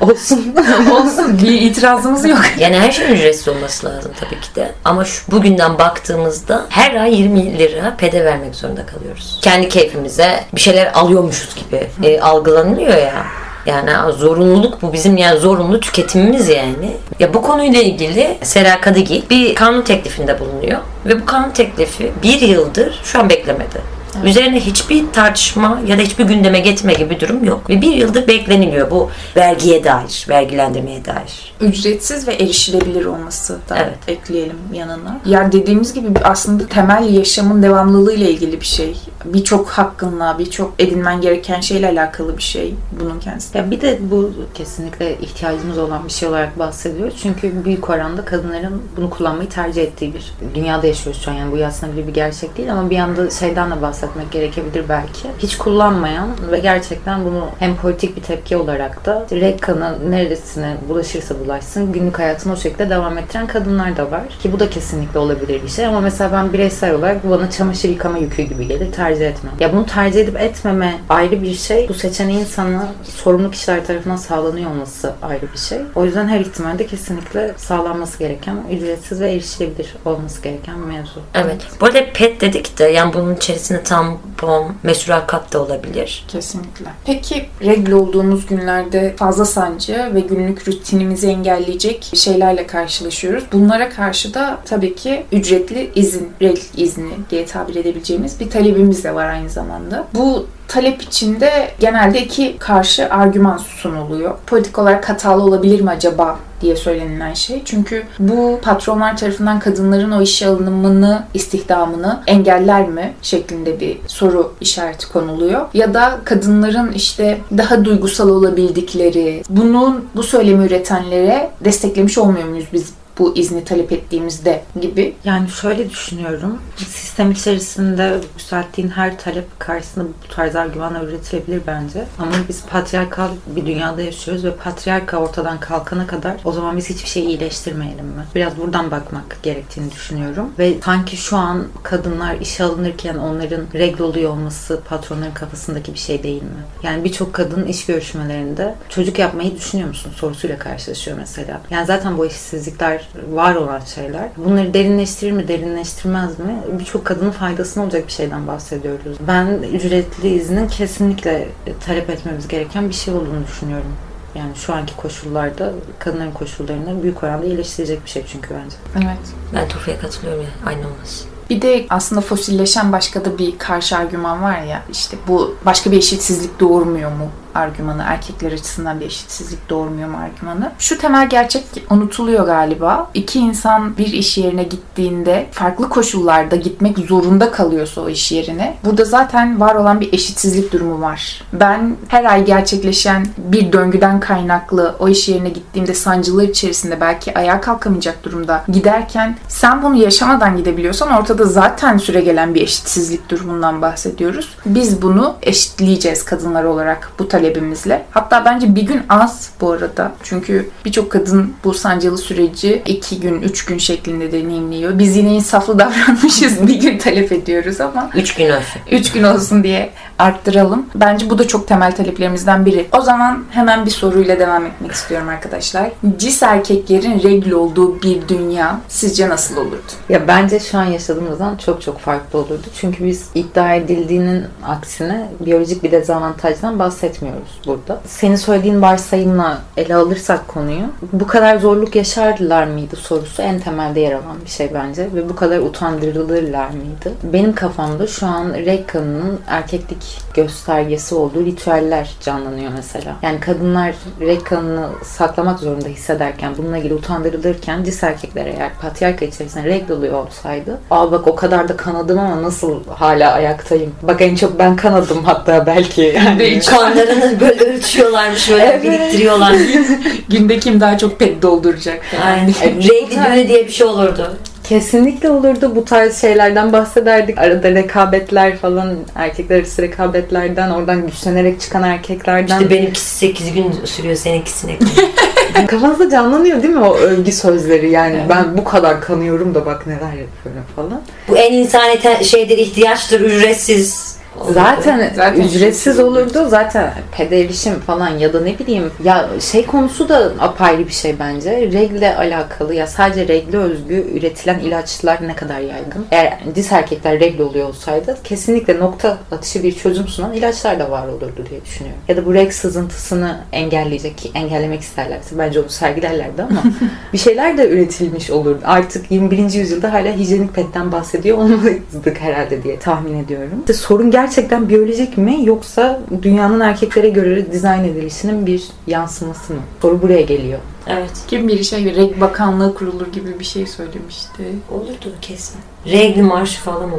Olsun. olsun. Bir itirazımız yok. Yani her şeyin ücretsiz olması lazım tabii ki de. Ama şu bugünden baktığımızda her ay 20 lira pede vermek zorunda kalıyoruz. Kendi keyfimize bir şeyler alıyormuşuz gibi e, algılanıyor ya. Yani zorunluluk bu bizim yani zorunlu tüketimimiz yani. Ya bu konuyla ilgili Sera Kadıgil bir kanun teklifinde bulunuyor. Ve bu kanun teklifi bir yıldır şu an beklemedi. Üzerine hiçbir tartışma ya da hiçbir gündeme getirme gibi bir durum yok. Ve bir yıldır bekleniliyor bu vergiye dair, vergilendirmeye dair. Ücretsiz ve erişilebilir olması da Evet. ekleyelim yanına. Ya dediğimiz gibi aslında temel yaşamın devamlılığı ile ilgili bir şey. Birçok hakkınla, birçok edinmen gereken şeyle alakalı bir şey bunun kendisi. Ya bir de bu kesinlikle ihtiyacımız olan bir şey olarak bahsediyoruz. Çünkü büyük oranda kadınların bunu kullanmayı tercih ettiği bir dünyada yaşıyoruz şu an. Yani bu aslında bile bir gerçek değil ama bir yanda şeyden de bahsetmek gerekebilir belki. Hiç kullanmayan ve gerçekten bunu hem politik bir tepki olarak da renk kanı neresine bulaşırsa bulaşsın günlük hayatını o şekilde devam ettiren kadınlar da var. Ki bu da kesinlikle olabilir bir şey ama mesela ben bireysel olarak bana çamaşır yıkama yükü gibi gelir. Tercih etmem. Ya bunu tercih edip etmeme ayrı bir şey. Bu seçeneğin sana sorumlu kişiler tarafından sağlanıyor olması ayrı bir şey. O yüzden her ihtimalde kesinlikle sağlanması gereken, ücretsiz ve erişilebilir olması gereken mevzu. Evet. Bu arada pet dedik de yani bunun içerisinde tampon, mesural kap da olabilir. Kesinlikle. Peki regl olduğumuz günlerde fazla sancı ve günlük rutinimizi engelleyecek şeylerle karşılaşıyoruz. Bunlara karşı da tabii ki ücretli izin, regl izni diye tabir edebileceğimiz bir talebimiz de var aynı zamanda. Bu talep içinde genelde iki karşı argüman sunuluyor. Politik olarak hatalı olabilir mi acaba diye söylenilen şey. Çünkü bu patronlar tarafından kadınların o işe alınımını, istihdamını engeller mi şeklinde bir soru işareti konuluyor. Ya da kadınların işte daha duygusal olabildikleri, bunun bu söylemi üretenlere desteklemiş olmuyor muyuz biz bu izni talep ettiğimizde gibi. Yani şöyle düşünüyorum. Sistem içerisinde yükselttiğin her talep karşısında bu tarz argümanlar üretilebilir bence. Ama biz patriarkal bir dünyada yaşıyoruz ve patriarka ortadan kalkana kadar o zaman biz hiçbir şeyi iyileştirmeyelim mi? Biraz buradan bakmak gerektiğini düşünüyorum. Ve sanki şu an kadınlar işe alınırken onların regl oluyor olması patronların kafasındaki bir şey değil mi? Yani birçok kadın iş görüşmelerinde çocuk yapmayı düşünüyor musun sorusuyla karşılaşıyor mesela. Yani zaten bu eşitsizlikler var olan şeyler. Bunları derinleştirir mi, derinleştirmez mi? Birçok kadının faydasına olacak bir şeyden bahsediyoruz. Ben ücretli iznin kesinlikle talep etmemiz gereken bir şey olduğunu düşünüyorum. Yani şu anki koşullarda kadınların koşullarını büyük oranda iyileştirecek bir şey çünkü bence. Evet. Ben Tufa'ya katılıyorum ya. Aynı olmaz. Bir de aslında fosilleşen başka da bir karşı argüman var ya işte bu başka bir eşitsizlik doğurmuyor mu argümanı erkekler açısından bir eşitsizlik doğurmuyor mu argümanı. Şu temel gerçek unutuluyor galiba. İki insan bir iş yerine gittiğinde farklı koşullarda gitmek zorunda kalıyorsa o iş yerine burada zaten var olan bir eşitsizlik durumu var. Ben her ay gerçekleşen bir döngüden kaynaklı o iş yerine gittiğimde sancılar içerisinde belki ayağa kalkamayacak durumda giderken sen bunu yaşamadan gidebiliyorsan ortada zaten süre gelen bir eşitsizlik durumundan bahsediyoruz. Biz bunu eşitleyeceğiz kadınlar olarak bu talep talebimizle. Hatta bence bir gün az bu arada. Çünkü birçok kadın bu sancılı süreci iki gün, üç gün şeklinde deneyimliyor. Biz yine insaflı davranmışız. bir gün talep ediyoruz ama Üç gün olsun. 3 gün olsun diye arttıralım. Bence bu da çok temel taleplerimizden biri. O zaman hemen bir soruyla devam etmek istiyorum arkadaşlar. Cis erkeklerin regl olduğu bir dünya sizce nasıl olurdu? Ya bence şu an yaşadığımızdan çok çok farklı olurdu. Çünkü biz iddia edildiğinin aksine biyolojik bir dezavantajdan bahsetmiyoruz burada. Senin söylediğin varsayımla ele alırsak konuyu bu kadar zorluk yaşarlar mıydı sorusu en temelde yer alan bir şey bence ve bu kadar utandırılırlar mıydı? Benim kafamda şu an reg kanının erkeklik göstergesi olduğu ritüeller canlanıyor mesela. Yani kadınlar reg kanını saklamak zorunda hissederken bununla ilgili utandırılırken cis erkekler eğer patriarka içerisinde regl oluyor olsaydı aa bak o kadar da kanadım ama nasıl hala ayaktayım. Bak en çok ben kanadım hatta belki. Yani, Kanlarını böyle ölçüyorlarmış, böyle Evet. biriktiriyorlar. Günde kim daha çok pet dolduracak? Aynen. Regli düğünü diye bir şey olurdu. Kesinlikle olurdu bu tarz şeylerden bahsederdik. Arada rekabetler falan erkekler arası rekabetlerden oradan güçlenerek çıkan erkeklerden. İşte benimkisi 8 gün sürüyor, seninkisi ne Kafanızda canlanıyor değil mi o övgü sözleri yani ben bu kadar kanıyorum da bak neler yapıyorum falan. Bu en insani şeydir, ihtiyaçtır, ücretsiz. Zaten, Zaten ücretsiz ücretsiz olurdu. Zaten pede erişim falan ya da ne bileyim ya şey konusu da apayrı bir şey bence. Regle alakalı ya sadece regle özgü üretilen ilaçlar ne kadar yaygın. Eğer cis erkekler regle oluyor olsaydı kesinlikle nokta atışı bir çözüm sunan ilaçlar da var olurdu diye düşünüyorum. Ya da bu reg sızıntısını engelleyecek ki engellemek isterlerse bence onu sergilerlerdi ama bir şeyler de üretilmiş olurdu. Artık 21. yüzyılda hala hijyenik petten bahsediyor olmalıydık herhalde diye tahmin ediyorum. İşte sorun gerçekten biyolojik mi yoksa dünyanın erkeklere göre dizayn edilişinin bir yansıması mı? Soru buraya geliyor. Evet. Kim bir şey reg bakanlığı kurulur gibi bir şey söylemişti. Olurdu kesin. Regli marşı falan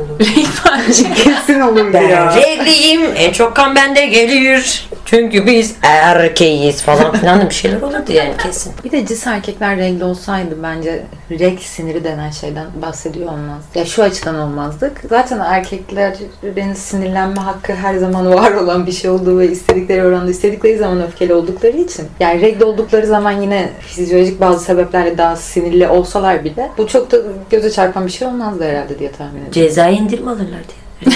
parça. Kesin olurdu Ben regliyim, en çok kan bende gelir. Çünkü biz erkeğiz falan filan da bir şeyler olurdu yani kesin. Bir de cis erkekler renkli olsaydı bence reg siniri denen şeyden bahsediyor olmaz. Ya şu açıdan olmazdık. Zaten erkeklerin sinirlenme hakkı her zaman var olan bir şey olduğu ve istedikleri oranda istedikleri zaman öfkeli oldukları için. Yani regl oldukları zaman yine fizyolojik bazı sebeplerle daha sinirli olsalar bile bu çok da göze çarpan bir şey olmazdı herhalde diye tahmin ediyorum. Cezai indirim alırlar diye.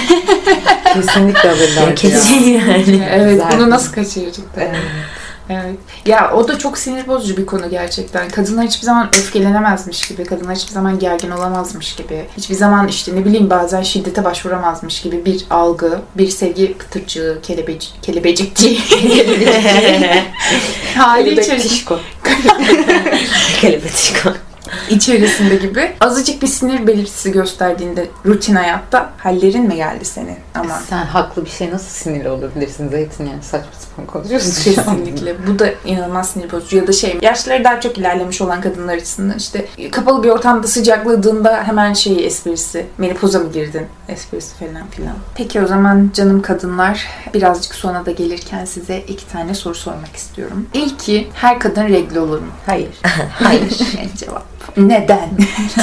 Kesinlikle alırlar. Yani kesin yani. evet Zaten. bunu nasıl kaçıracaklar? Evet. Evet. Ya o da çok sinir bozucu bir konu gerçekten. Kadınlar hiçbir zaman öfkelenemezmiş gibi, kadınlar hiçbir zaman gergin olamazmış gibi, hiçbir zaman işte ne bileyim bazen şiddete başvuramazmış gibi bir algı, bir sevgi kıtırcığı, kelebeci, kelebecikçi hali içerisinde, Tişko. Kelebetiko. İçerisinde gibi azıcık bir sinir belirtisi gösterdiğinde rutin hayatta hallerin mi geldi senin? Ama Sen haklı bir şey nasıl sinirli olabilirsin Zeytin yani saçma sapan konuşuyorsun şu an. Kesinlikle. Bu da inanılmaz sinir bozucu. Ya da şey, yaşları daha çok ilerlemiş olan kadınlar açısından işte kapalı bir ortamda sıcakladığında hemen şey esprisi, menopoza mı girdin esprisi falan filan. Peki o zaman canım kadınlar birazcık sonra da gelirken size iki tane soru sormak istiyorum. İlki her kadın regl olur mu? Hayır. Hayır. Yani cevap. Neden?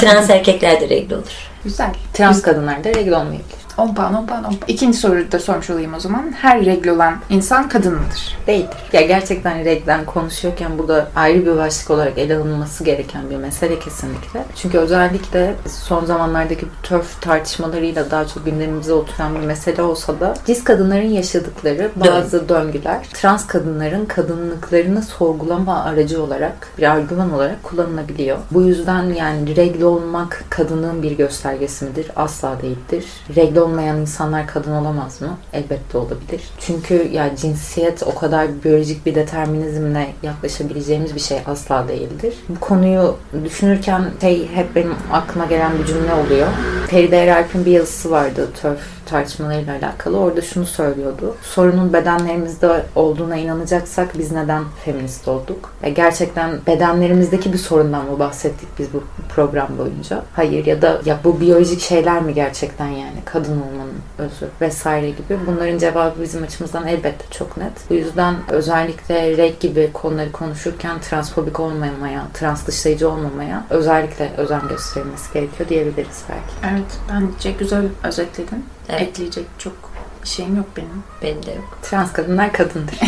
Trans erkekler de regli olur. Güzel. Trans kadınlar da regl olmayabilir. 10 puan, 10 puan, 10 puan. İkinci soruyu da sormuş olayım o zaman. Her regl olan insan kadın mıdır? Değildir. Ya gerçekten renkten konuşuyorken burada ayrı bir başlık olarak ele alınması gereken bir mesele kesinlikle. Çünkü özellikle son zamanlardaki bu törf tartışmalarıyla daha çok gündemimize oturan bir mesele olsa da cis kadınların yaşadıkları bazı döngüler trans kadınların kadınlıklarını sorgulama aracı olarak bir argüman olarak kullanılabiliyor. Bu yüzden yani regl olmak kadının bir göstergesi midir? Asla değildir. Regl olmayan insanlar kadın olamaz mı? Elbette olabilir. Çünkü ya cinsiyet o kadar biyolojik bir determinizmle yaklaşabileceğimiz bir şey asla değildir. Bu konuyu düşünürken şey hep benim aklıma gelen bir cümle oluyor. Feride Eralp'in bir yazısı vardı törf tartışmalarıyla alakalı. Orada şunu söylüyordu. Sorunun bedenlerimizde olduğuna inanacaksak biz neden feminist olduk? Ya gerçekten bedenlerimizdeki bir sorundan mı bahsettik biz bu program boyunca? Hayır ya da ya bu biyolojik şeyler mi gerçekten yani kadın olmanın özü vesaire gibi. Bunların cevabı bizim açımızdan elbette çok net. Bu yüzden özellikle reg gibi konuları konuşurken transfobik olmamaya, trans dışlayıcı olmamaya özellikle özen gösterilmesi gerekiyor diyebiliriz belki. Evet, bence güzel özetledin. Evet. Ekleyecek çok şeyim yok benim. Benim de yok. Trans kadınlar kadındır.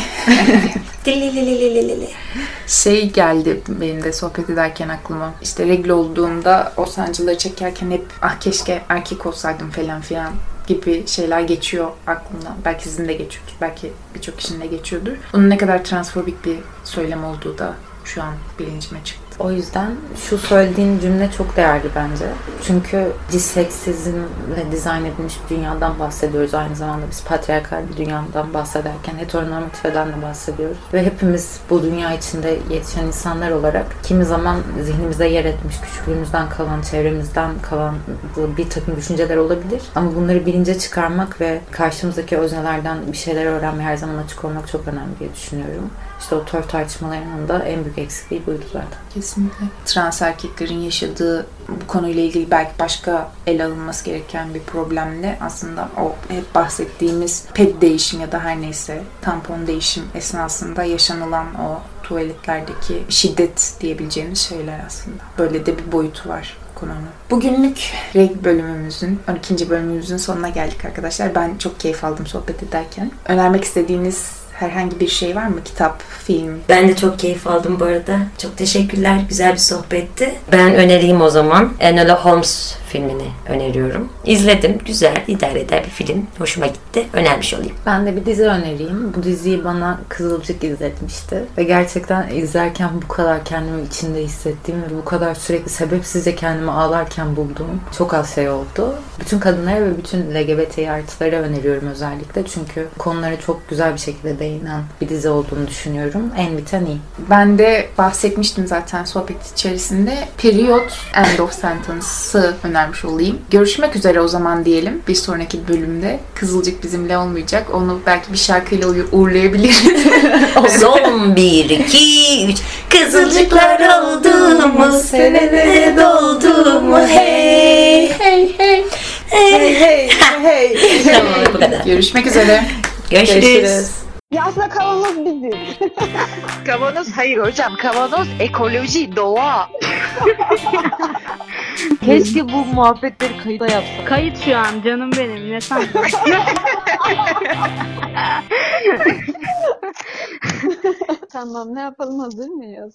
Şey geldi benim de sohbet ederken aklıma. İşte regle olduğumda o sancıları çekerken hep ah keşke erkek olsaydım falan filan gibi şeyler geçiyor aklımdan. Belki sizin de geçiyordur. Belki birçok kişinin de geçiyordur. Bunun ne kadar transfobik bir söylem olduğu da şu an bilincime çıktı. O yüzden şu söylediğin cümle çok değerli bence. Çünkü disseksizmle dizayn edilmiş bir dünyadan bahsediyoruz. Aynı zamanda biz patriarkal bir dünyadan bahsederken heteronormatifeden de bahsediyoruz. Ve hepimiz bu dünya içinde yetişen insanlar olarak kimi zaman zihnimize yer etmiş, küçüklüğümüzden kalan, çevremizden kalan bir takım düşünceler olabilir. Ama bunları bilince çıkarmak ve karşımızdaki öznelerden bir şeyler öğrenmeye her zaman açık olmak çok önemli diye düşünüyorum. İşte o tör tartışmalarının da en büyük eksikliği buydu zaten. Kesinlikle. Trans erkeklerin yaşadığı bu konuyla ilgili belki başka ele alınması gereken bir problemle aslında o hep bahsettiğimiz ped değişim ya da her neyse tampon değişim esnasında yaşanılan o tuvaletlerdeki şiddet diyebileceğimiz şeyler aslında. Böyle de bir boyutu var konunun. Bugünlük reg bölümümüzün, 12. bölümümüzün sonuna geldik arkadaşlar. Ben çok keyif aldım sohbet ederken. Önermek istediğiniz herhangi bir şey var mı? Kitap, film, Ben de çok keyif aldım bu arada. Çok teşekkürler. Güzel bir sohbetti. Ben önereyim o zaman. Enola Holmes filmini öneriyorum. İzledim. Güzel, idare eder bir film. Hoşuma gitti. Önermiş olayım. Ben de bir dizi önereyim. Bu diziyi bana Kızılcık izletmişti. Ve gerçekten izlerken bu kadar kendimi içinde hissettiğim ve bu kadar sürekli sebepsizce kendimi ağlarken bulduğum çok az şey oldu. Bütün kadınlara ve bütün LGBTİ artılara öneriyorum özellikle. Çünkü konulara çok güzel bir şekilde değinen bir dizi olduğunu düşünüyorum. En biten iyi. Ben de bahsetmiştim zaten sohbet içerisinde. Period End of Sentence'ı önermiş olayım. Görüşmek üzere o zaman diyelim bir sonraki bölümde. Kızılcık bizimle olmayacak. Onu belki bir şarkıyla uğur- uğurlayabiliriz. Son bir, iki, üç. Kızılcıklar oldu mu? Senede doldu mu? Hey. hey hey. Hey. Hey hey. Tamam bu kadar. Görüşmek üzere. Görüşürüz. Görüşürüz. Ya aslında kavanoz biziz. Kavanoz hayır hocam. Kavanoz ekoloji, doğa. Keşke bu muhabbetleri kayıda yapsak. Kayıt şu an canım benim ne sandın? Tamam ne yapalım hazır mıyız?